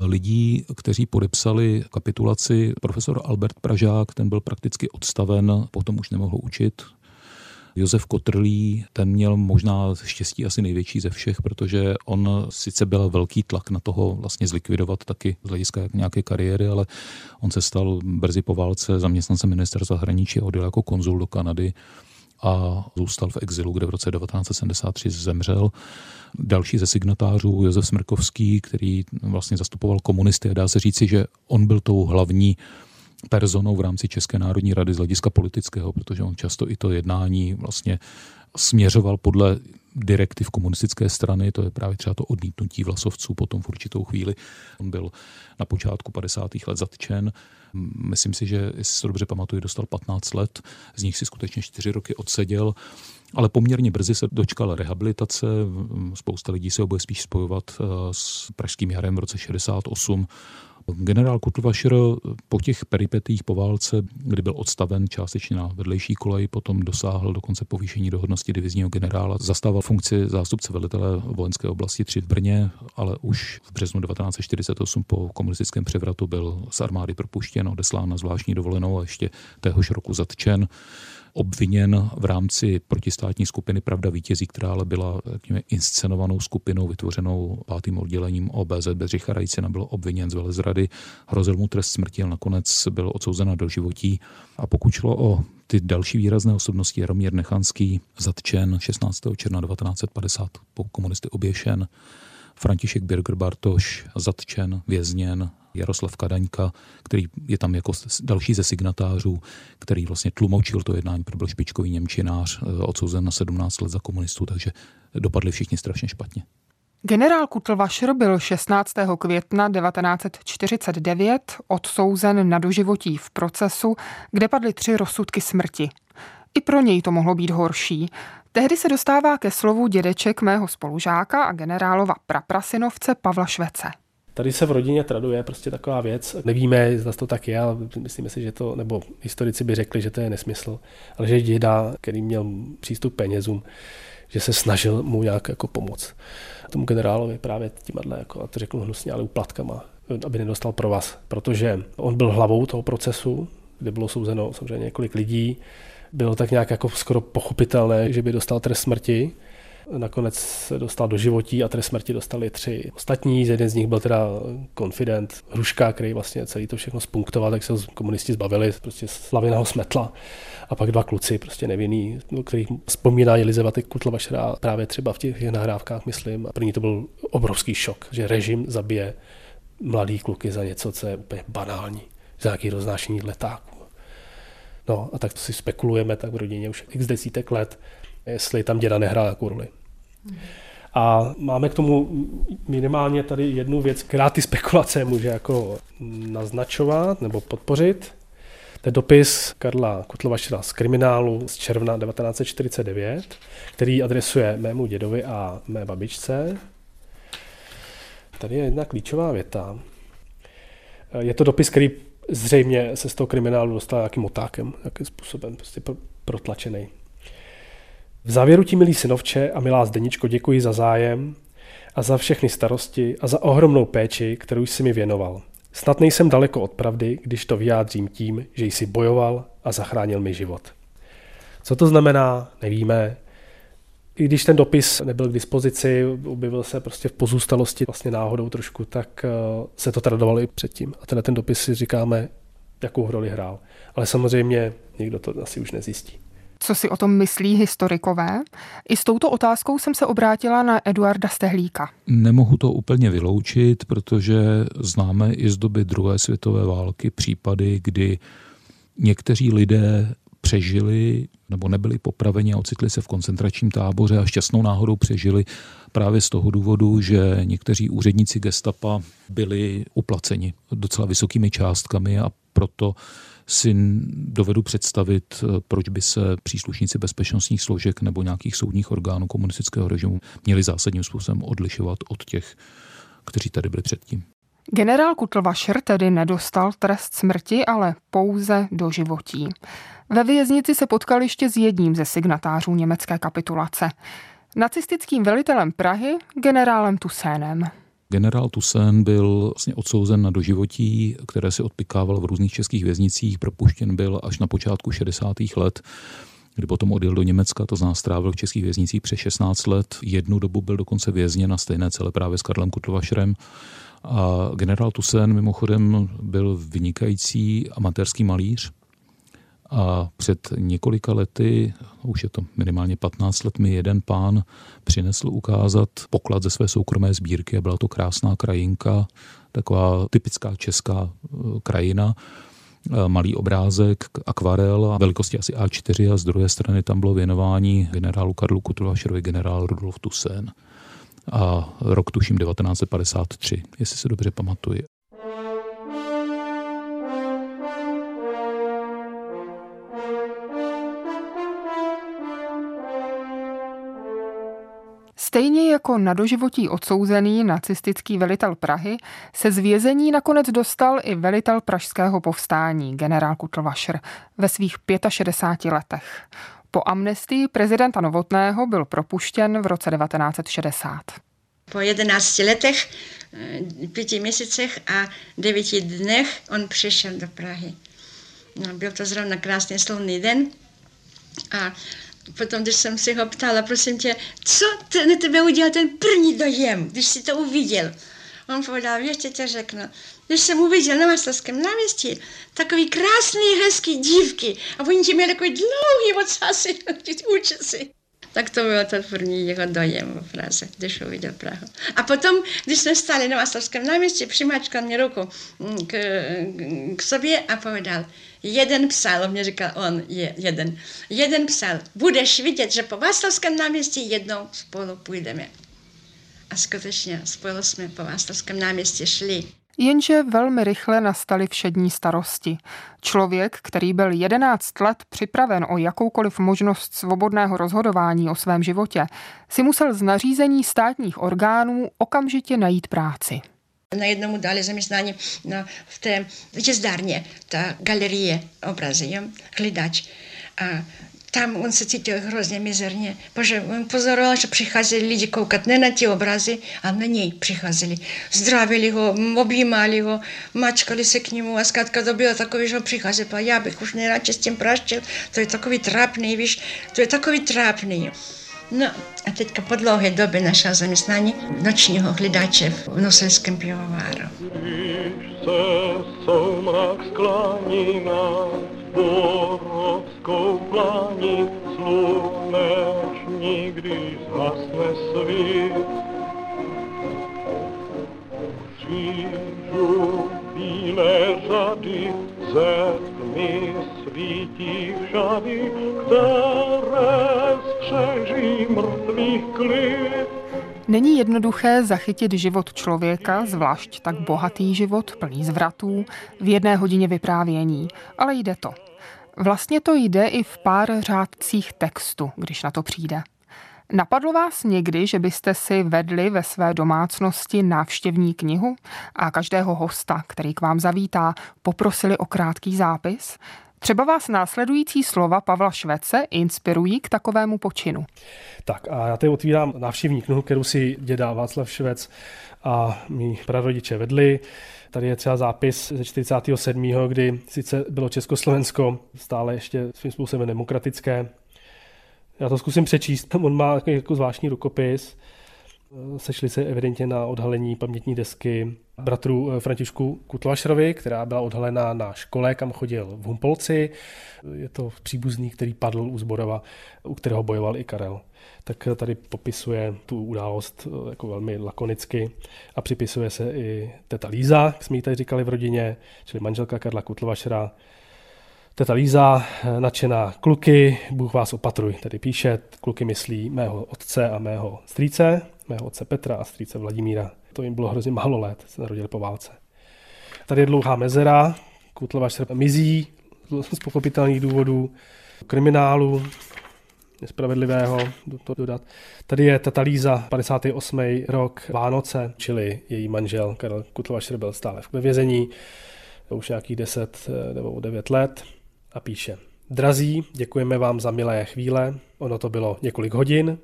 lidí, kteří podepsali kapitulaci, profesor Albert Pražák, ten byl prakticky odstaven, potom už nemohl učit, Josef Kotrlí, ten měl možná štěstí asi největší ze všech, protože on sice byl velký tlak na toho vlastně zlikvidovat taky z hlediska nějaké kariéry, ale on se stal brzy po válce zaměstnancem ministerstva zahraničí a odjel jako konzul do Kanady a zůstal v exilu, kde v roce 1973 zemřel. Další ze signatářů, Josef Smrkovský, který vlastně zastupoval komunisty a dá se říci, že on byl tou hlavní personou v rámci České národní rady z hlediska politického, protože on často i to jednání vlastně směřoval podle direktiv komunistické strany, to je právě třeba to odmítnutí vlasovců potom v určitou chvíli. On byl na počátku 50. let zatčen. Myslím si, že, jestli se dobře pamatuju, dostal 15 let, z nich si skutečně 4 roky odseděl, ale poměrně brzy se dočkal rehabilitace. Spousta lidí se ho bude spíš spojovat eh, s Pražským jarem v roce 68 Generál Kutlvašer po těch peripetích po válce, kdy byl odstaven částečně na vedlejší kolej, potom dosáhl dokonce povýšení do hodnosti divizního generála. Zastával funkci zástupce velitele vojenské oblasti 3 v Brně, ale už v březnu 1948 po komunistickém převratu byl z armády propuštěn, odeslán na zvláštní dovolenou a ještě téhož roku zatčen obviněn v rámci protistátní skupiny Pravda vítězí, která ale byla řekněme, inscenovanou skupinou vytvořenou pátým oddělením OBZ Bedřicha Rajcina, byl obviněn z velezrady, hrozil mu trest smrti, ale nakonec byl odsouzen do životí. A pokud šlo o ty další výrazné osobnosti, Jaromír Nechanský zatčen 16. června 1950, po komunisty oběšen, František Birger Bartoš zatčen, vězněn, Jaroslav Kadaňka, který je tam jako další ze signatářů, který vlastně tlumočil to jednání, byl špičkový Němčinář, eh, odsouzen na 17 let za komunistů, takže dopadli všichni strašně špatně. Generál Kutlvašr byl 16. května 1949 odsouzen na doživotí v procesu, kde padly tři rozsudky smrti. I pro něj to mohlo být horší. Tehdy se dostává ke slovu dědeček mého spolužáka a generálova praprasinovce Pavla Švece. Tady se v rodině traduje prostě taková věc. Nevíme, zda to tak je, ale myslíme si, že to, nebo historici by řekli, že to je nesmysl. Ale že děda, který měl přístup penězům, že se snažil mu nějak jako pomoct. Tomu generálovi právě tím, jako, a to řeknu hnusně, ale uplatkama, aby nedostal pro vás. Protože on byl hlavou toho procesu, kde bylo souzeno samozřejmě několik lidí. Bylo tak nějak jako skoro pochopitelné, že by dostal trest smrti Nakonec se dostal do životí a trest smrti dostali tři ostatní. Jeden z nich byl teda konfident Hruška, který vlastně celý to všechno spunktoval, tak se komunisti zbavili prostě slavěného smetla. A pak dva kluci, prostě nevinný, no, kterých vzpomíná Jelizaveta Kutlvašera právě třeba v těch nahrávkách, myslím. A první to byl obrovský šok, že režim zabije mladý kluky za něco, co je úplně banální, za nějaký roznášení letáků. No a tak to si spekulujeme tak v rodině už x desítek let, jestli tam děda nehrál jakou roli. A máme k tomu minimálně tady jednu věc, která ty spekulace může jako naznačovat nebo podpořit. To je dopis Karla Kutlovašera z kriminálu z června 1949, který adresuje mému dědovi a mé babičce. Tady je jedna klíčová věta. Je to dopis, který zřejmě se z toho kriminálu dostal nějakým otákem, jakým způsobem, prostě protlačený. V závěru ti, milý synovče a milá Zdeničko, děkuji za zájem a za všechny starosti a za ohromnou péči, kterou jsi mi věnoval. Snad nejsem daleko od pravdy, když to vyjádřím tím, že jsi bojoval a zachránil mi život. Co to znamená, nevíme. I když ten dopis nebyl k dispozici, objevil se prostě v pozůstalosti vlastně náhodou trošku, tak eh, se to tradovalo i předtím. A tenhle ten dopis si říkáme, jakou roli hrál. Ale samozřejmě nikdo to asi už nezjistí co si o tom myslí historikové. I s touto otázkou jsem se obrátila na Eduarda Stehlíka. Nemohu to úplně vyloučit, protože známe i z doby druhé světové války případy, kdy někteří lidé přežili nebo nebyli popraveni a ocitli se v koncentračním táboře a šťastnou náhodou přežili právě z toho důvodu, že někteří úředníci gestapa byli uplaceni docela vysokými částkami a proto si dovedu představit, eh, proč by se příslušníci bezpečnostních složek nebo nějakých soudních orgánů komunistického režimu měli zásadním způsobem odlišovat od těch, kteří tady byli předtím. Generál Kutlvašer tedy nedostal trest smrti, ale pouze do životí. Ve věznici se potkal ještě s jedním ze signatářů německé kapitulace. Nacistickým velitelem Prahy, generálem Tusénem. Generál Tusen byl vlastně odsouzen na doživotí, které si odpikával v různých českých věznicích, propuštěn byl až na počátku 60. let kdy potom odjel do Německa, to znamená strávil v českých věznicích přes 16 let. Jednu dobu byl dokonce vězněn na stejné celé právě s Karlem Kutlovašerem. A generál Tusen mimochodem byl vynikající amatérský malíř A před několika lety, už je to minimálně 15 let, mi jeden pán přinesl ukázat poklad ze své soukromé sbírky byla to krásná krajinka, taková typická česká eh, krajina, eh, malý obrázek, akvarel a velikosti asi A4 a z druhé strany tam bylo věnování generálu Karlu Kutulvašerovi generál Rudolf Tusen. A rok tuším 1953, jestli se dobře pamatuji. Stejně jako na doživotí odsouzený nacistický velitel Prahy se z vězení nakonec dostal i velitel pražského povstání, generál Kutlvašer, ve svých 65 letech. Po amnestii prezidenta Novotného byl propuštěn v roce 1960. Po 11 letech, eh, pěti měsících a devíti dnech on přišel do Prahy. No, byl to zrovna krásný slunný den a potom, když jsem si ho ptala, prosím tě, co t- na tebe udělal ten první dojem, když si to uviděl? On povedal, ještě tě řeknu, když jsem uviděl na Maslovském náměstí takový krásný, hezký dívky a oni ti měli takový dlouhý ocasy, (laughs) účesy. Tak to byl ten první jeho dojem v Praze, když uviděl Prahu. A potom, když jsme stali na Maslovském náměstí, přimáčkal mě ruku mm, k, k sobě a povedal, jeden psal, mě říkal, on je jeden, jeden psal, budeš vidět, že po Václavském náměstí jednou spolu půjdeme. A skutečně spolu jsme po Václavském náměstí šli. Jenže velmi rychle nastaly všední starosti. Člověk, který byl 11 let připraven o jakoukoliv možnost svobodného rozhodování o svém životě, si musel z nařízení státních orgánů okamžitě najít práci. Na jednomu dali zaměstnání na, v té jezdárně, ta galerie obrazy, jo? hledač. A tam on se cítil hrozně mizerně, protože on pozoroval, že přicházeli lidi koukat ne na ty obrazy, a na něj přicházeli. Zdravili ho, objímali ho, mačkali se k němu a zkrátka to bylo takový, že on přichází, a já bych už nejradši s tím praštil, to je takový trápný, víš, to je takový trápný. No a teďka po dlouhé době našel zaměstnání nočního hledače v Noselském pivováru. Se soumrak sklání na Borovskou plání, když zhasne svět. Křížu bílé řady ze tmy svítí všady, které mrtvých klid. Není jednoduché zachytit život člověka, zvlášť tak bohatý život, plný zvratů, v jedné hodině vyprávění, ale jde to. Vlastně to jde i v pár řádcích textu, když na to přijde. Napadlo vás někdy, že byste si vedli ve své domácnosti návštěvní knihu a každého hosta, který k vám zavítá, poprosili o krátký zápis? Třeba vás následující slova Pavla Švece inspirují k takovému počinu. Tak a já tady otvírám návštěvní knihu, kterou si dědá Václav Švec a mý prarodiče vedli. Tady je třeba zápis ze 47., kdy sice bylo Československo stále ještě svým způsobem demokratické. Já to zkusím přečíst. (laughs) On má jako zvláštní rukopis. Sešli se evidentně na odhalení pamětní desky bratrů Františku Kutlašrovi, která byla odhalena na škole, kam chodil v Humpolci. Je to příbuzný, který padl u Zborova, u kterého bojoval i Karel tak tady popisuje tu událost eh, jako velmi lakonicky a připisuje se i teta Líza, jak jsme ji tady říkali v rodině, čili manželka Karla Kutlovašera. Teta Líza, eh, nadšená kluky, Bůh vás opatruj, tady píše, kluky myslí mého otce a mého strýce, mého otce Petra a strýce Vladimíra. To jim bylo hrozně málo let, se narodili po válce. Tady je dlouhá mezera, Kutlovašer mizí z pochopitelných důvodů kriminálu, nespravedlivého to dodat. Tady je Tatalíza, 58. rok Vánoce, čili její manžel Karel Kutlovašer byl stále ve vězení, už nějakých 10 eh, nebo 9 let a píše Drazí, děkujeme vám za milé chvíle, ono to bylo několik hodin,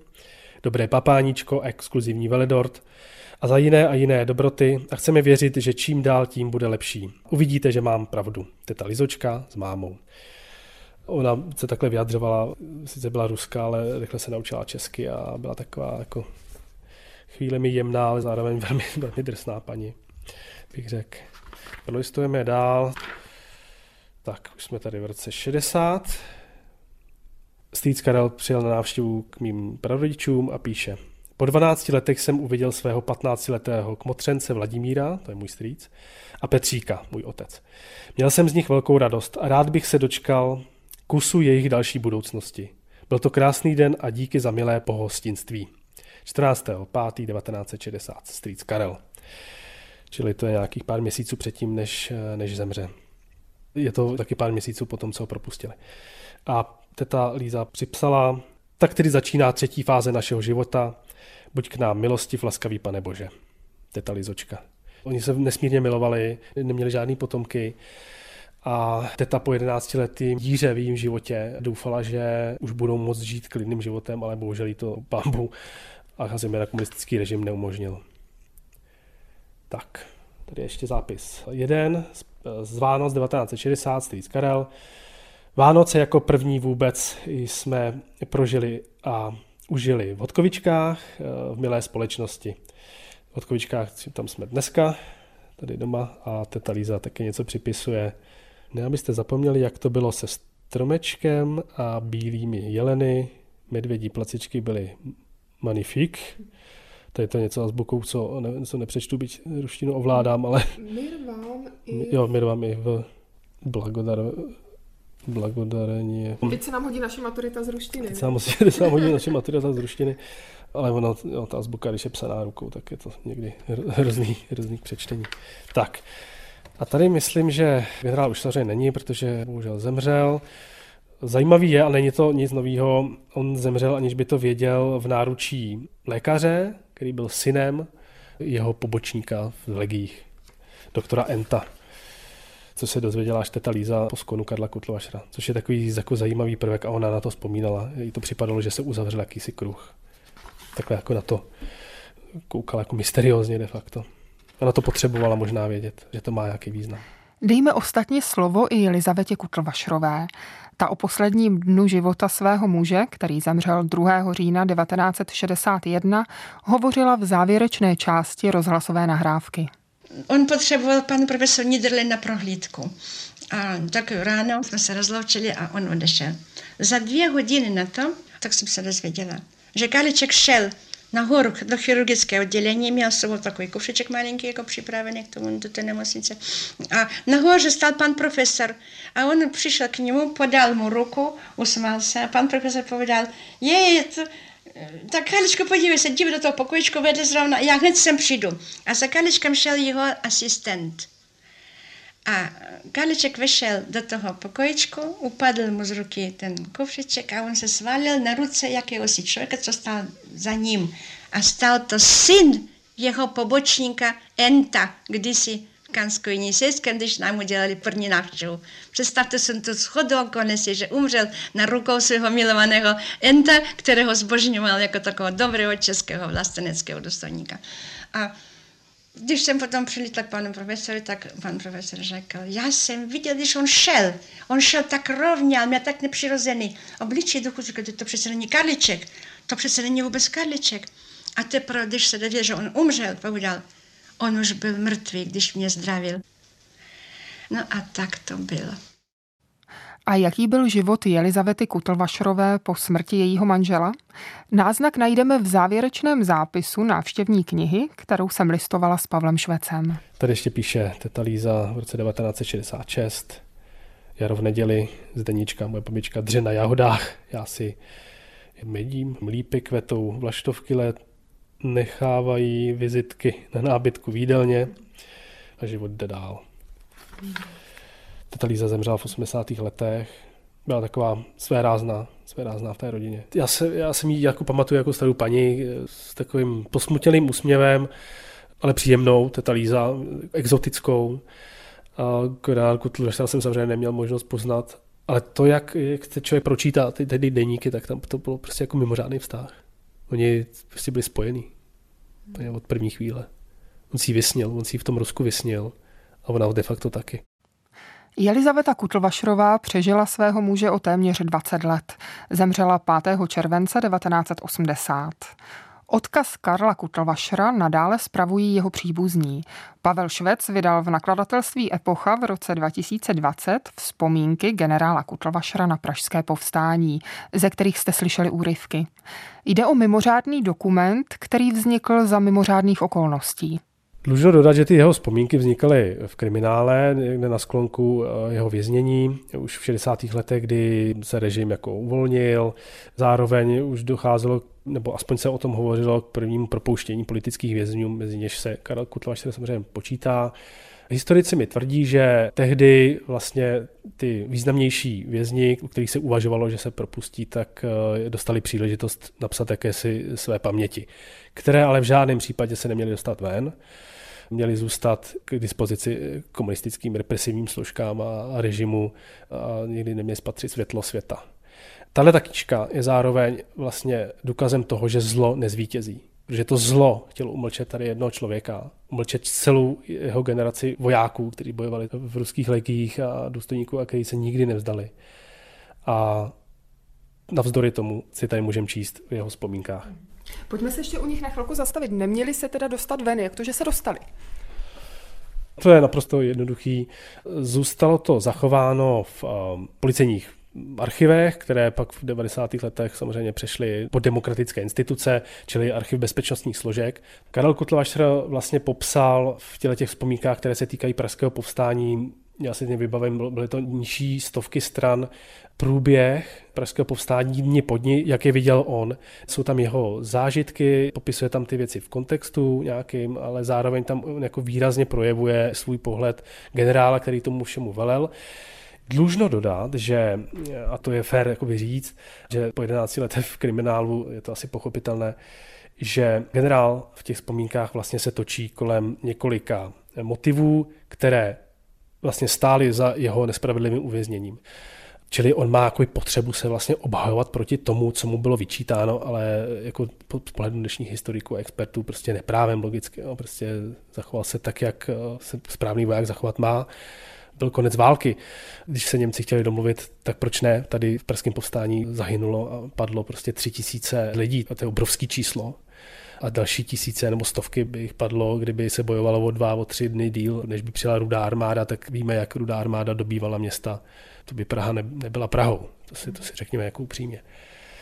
dobré papáníčko, exkluzivní veledort, a za jiné a jiné dobroty a chceme věřit, že čím dál tím bude lepší. Uvidíte, že mám pravdu. Teta Lizočka s mámou. Ona se takhle vyjadřovala, sice byla ruská, ale rychle se naučila česky a byla taková jako chvíli jemná, ale zároveň (laughs) velmi, velmi drsná paní, bych řekl. Listujeme dál. Tak, už jsme tady v roce 60. Strýc Karel přijel na návštěvu k mým prarodičům a píše Po 12 letech jsem uviděl svého 15-letého kmotřence Vladimíra, to je můj strýc, a Petříka, můj otec. Měl jsem z nich velkou radost a rád bych se dočkal kusu jejich další budoucnosti. Byl to krásný den a díky za milé pohostinství. 14. 5. 1960, strýc Karel. Čili to je nějakých pár měsíců předtím, než, než zemře. Je to taky pár měsíců potom, co ho propustili. A teta Líza připsala, tak tedy začíná třetí fáze našeho života. Buď k nám milostiv, laskavý pane Bože. Teta Lizočka. Oni se nesmírně milovali, neměli žádný potomky. A teta po 11 lety díře v jejím životě doufala, že už budou moct žít klidným životem, ale bohužel jí to pambu a zejména komunistický režim neumožnil. Tak, tady ještě zápis. Jeden z Vánoc 1960, strýc Karel. Vánoce jako první vůbec jsme prožili a užili v Hodkovičkách, eh, v milé společnosti. V Hodkovičkách, tam jsme dneska, tady doma, a teta Líza taky něco připisuje. Ne, abyste zapomněli, jak to bylo se stromečkem a bílými jeleny. Medvědí placičky byly magnifik. Tady to je něco azbukou, co, ne, co nepřečtu, byť ruštinu ovládám, ale... Mirvám i... Jo, mirvám i v Blagodar, blagodarení. Teď se nám hodí naše maturita z ruštiny. Teď se nám, (laughs) se nám hodí naše maturita z ruštiny, ale ona, jo, ta azbuka, když je psaná rukou, tak je to někdy hrozný, hrozný přečtení. Tak, a tady myslím, že generál už samozřejmě není, protože bohužel zemřel. Zajímavý je, ale není to nic nového, on zemřel, aniž by to věděl v náručí lékaře, který byl synem jeho pobočníka v legích, doktora Enta, co se dozvěděla až teta Líza po skonu Karla Kutlovašra, což je takový jako zajímavý prvek a ona na to vzpomínala. Jí to připadalo, že se uzavřel jakýsi kruh. Takhle jako na to koukala jako mysteriózně de facto. Ona to potřebovala možná vědět, že to má nějaký význam. Dejme ostatně slovo i Elizavetě Kutlvašrové. Ta o posledním dnu života svého muže, který zemřel 2. října 1961, hovořila v závěrečné části rozhlasové nahrávky. On potřeboval pan profesor Niederle na prohlídku. A tak ráno jsme se rozloučili a on odešel. Za dvě hodiny na to, tak jsem se dozvěděla, že Kaliček šel nahoru do chirurgického oddělení, měl s sebou takový kufřiček malinký, jako připravený k tomu do té nemocnice. A nahoře stál pan profesor a on přišel k němu, podal mu ruku, usmál se a pan profesor povedal, je, to, tak Kaličko, podívej se, dívej do toho pokojičku, vede zrovna, já hned sem přijdu. A za Kaličkem šel jeho asistent. A Kaliček vešel do toho pokojičku, upadl mu z ruky ten kufřiček a on se svalil na ruce jakéhosi člověka, co stál za ním. A stal to syn jeho pobočníka Enta, kdysi v Kanskojní seskem, když nám udělali první návštěvu. Představte si to schodu okolností, že umřel na rukou svého milovaného Enta, kterého zbožňoval jako takového dobrého českého vlasteneckého důstojníka. A když jsem potom přilítla k panu profesoru, tak pan profesor řekl, já jsem viděl, když on šel, on šel tak rovně, ale měl tak nepřirozený obličej duchu, říkal, to přece není Karliček, to přece není vůbec Karliček. A teprve, když se dověděl, že on umřel, povedal, on už byl mrtvý, když mě zdravil. No a tak to bylo. A jaký byl život Jelizavety Kutlvašrové po smrti jejího manžela? Náznak najdeme v závěrečném zápisu návštěvní knihy, kterou jsem listovala s Pavlem Švecem. Tady ještě píše teta Líza v roce 1966. Jaro v neděli, Zdeníčka, moje babička, dře na jahodách. Já si medím, lípy kvetou, vlaštovky let, nechávají vizitky na nábytku v jídelně a život jde dál. Teta Líza zemřela v 80. letech, byla taková své rázná, své rázná v té rodině. Já, se, já jsem ji jako pamatuju jako starou paní s takovým posmutěným úsměvem, ale příjemnou, teta Líza, exotickou. A Korálku Tlušta jsem samozřejmě neměl možnost poznat, ale to, jak, jak se člověk pročítá ty, ty deníky, tak tam to bylo prostě jako mimořádný vztah. Oni prostě byli spojení. To je od první chvíle. On si ji vysněl, on si ji v tom Rusku vysněl a ona ho de facto taky. Jelizaveta Kutlvašrová přežila svého muže o téměř 20 let. Zemřela 5. července 1980. Odkaz Karla Kutlvašra nadále spravují jeho příbuzní. Pavel Švec vydal v nakladatelství Epocha v roce 2020 vzpomínky generála Kutlvašra na pražské povstání, ze kterých jste slyšeli úryvky. Jde o mimořádný dokument, který vznikl za mimořádných okolností. Dlužno dodat, že ty jeho vzpomínky vznikaly v kriminále, někde na sklonku eh, jeho věznění, už v 60. letech, kdy se režim jako uvolnil. Zároveň už docházelo, nebo aspoň se o tom hovořilo, k prvnímu propouštění politických vězňů, mezi něž se Karel Kutlaš se samozřejmě počítá. Historici mi tvrdí, že tehdy vlastně ty významnější vězni, u kterých se uvažovalo, že se propustí, tak eh, dostali příležitost napsat jakési své paměti, které ale v žádném případě se neměly dostat ven měly zůstat k dispozici komunistickým represivním složkám a režimu a nikdy neměly spatřit světlo světa. Tahle ta knížka je zároveň vlastně důkazem toho, že zlo nezvítězí. Protože to zlo chtělo umlčet tady jednoho člověka, umlčet celou jeho generaci vojáků, kteří bojovali v ruských legiích a důstojníků a kteří se nikdy nevzdali. A navzdory tomu si tady můžeme číst v jeho vzpomínkách. Pojďme se ještě u nich na chvilku zastavit. Neměli se teda dostat ven, jak to, že se dostali? To je naprosto jednoduchý. Zůstalo to zachováno v um, policejních archivech, které pak v 90. letech samozřejmě přešly pod demokratické instituce, čili archiv bezpečnostních složek. Karel Kutlovašr vlastně popsal v těle těch vzpomínkách, které se týkají pražského povstání, já si vybavím, byly to nižší stovky stran, průběh pražského povstání dní pod dní, jak je viděl on. Jsou tam jeho zážitky, popisuje tam ty věci v kontextu nějakým, ale zároveň tam jako výrazně projevuje svůj pohled generála, který tomu všemu velel. Dlužno dodat, že, a to je fér jakoby říct, že po 11 letech v kriminálu je to asi pochopitelné, že generál v těch vzpomínkách vlastně se točí kolem několika motivů, které vlastně stály za jeho nespravedlivým uvězněním. Čili on má jako potřebu se vlastně obhajovat proti tomu, co mu bylo vyčítáno, ale jako po pohledu dnešních historiků a expertů prostě neprávem logicky. Jo. Prostě zachoval se tak, jak eh, se správný voják zachovat má. Byl konec války. Když se Němci chtěli domluvit, tak proč ne? Tady v Pražském povstání zahynulo a padlo prostě tři tisíce lidí. A to je obrovský číslo a další tisíce nebo stovky by jich padlo, kdyby se bojovalo o dva, o tři dny díl, než by přijela rudá armáda, tak víme, jak rudá armáda dobývala města. To by Praha nebyla Prahou, to si, to si řekněme jako upřímně.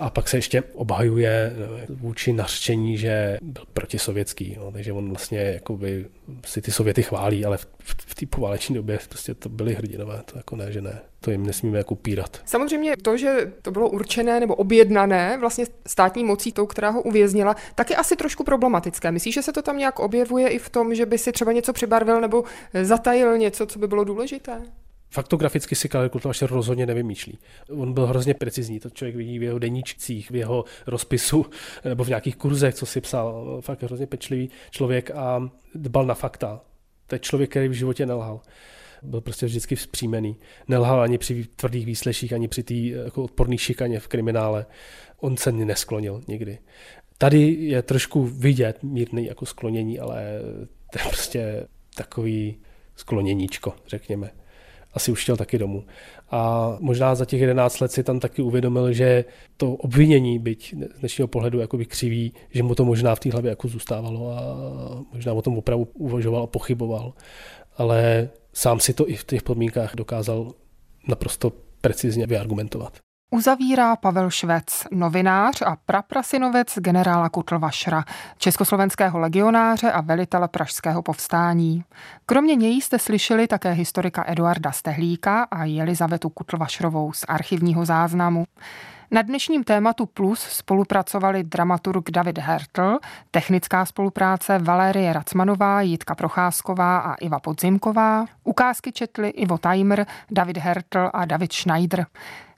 A pak se ještě obhajuje eh, vůči nařčení, že byl protisovětský, no, takže on vlastně jakoby si ty Sověty chválí, ale v, v té pováleční době prostě to byly hrdinové, to jako ne, že ne. To jim nesmíme jako pírat. Samozřejmě to, že to bylo určené nebo objednané vlastně státní mocí tou, která ho uvěznila, tak je asi trošku problematické. Myslíš, že se to tam nějak objevuje i v tom, že by si třeba něco přibarvil nebo zatajil něco, co by bylo důležité? Faktograficky si Karel Kultovaš rozhodně nevymýšlí. On byl hrozně precizní, to člověk vidí v jeho deníčcích, v jeho rozpisu nebo v nějakých kurzech, co si psal. Fakt hrozně pečlivý člověk a dbal na fakta. To je člověk, který v životě nelhal. Byl prostě vždycky vzpřímený. Nelhal ani při tvrdých výsleších, ani při té jako odporné šikaně v kriminále. On se nesklonil nikdy. Tady je trošku vidět mírný jako sklonění, ale to je prostě takový skloněníčko, řekněme asi už chtěl taky domů. A možná za těch 11 let si tam taky uvědomil, že to obvinění, byť z dnešního pohledu jakoby křivý, že mu to možná v té hlavě jako zůstávalo a možná o tom opravdu uvažoval a pochyboval. Ale sám si to i v těch podmínkách dokázal naprosto precizně vyargumentovat. Uzavírá Pavel Švec, novinář a praprasinovec generála Kutlvašra, československého legionáře a velitele pražského povstání. Kromě něj jste slyšeli také historika Eduarda Stehlíka a Jelizavetu Kutlvašrovou z archivního záznamu. Na dnešním tématu Plus spolupracovali dramaturg David Hertl, technická spolupráce Valérie Racmanová, Jitka Procházková a Iva Podzimková. Ukázky četli Ivo Timer, David Hertl a David Schneider.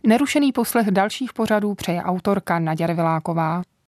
Nerušený poslech dalších pořadů přeje autorka Naděra Viláková.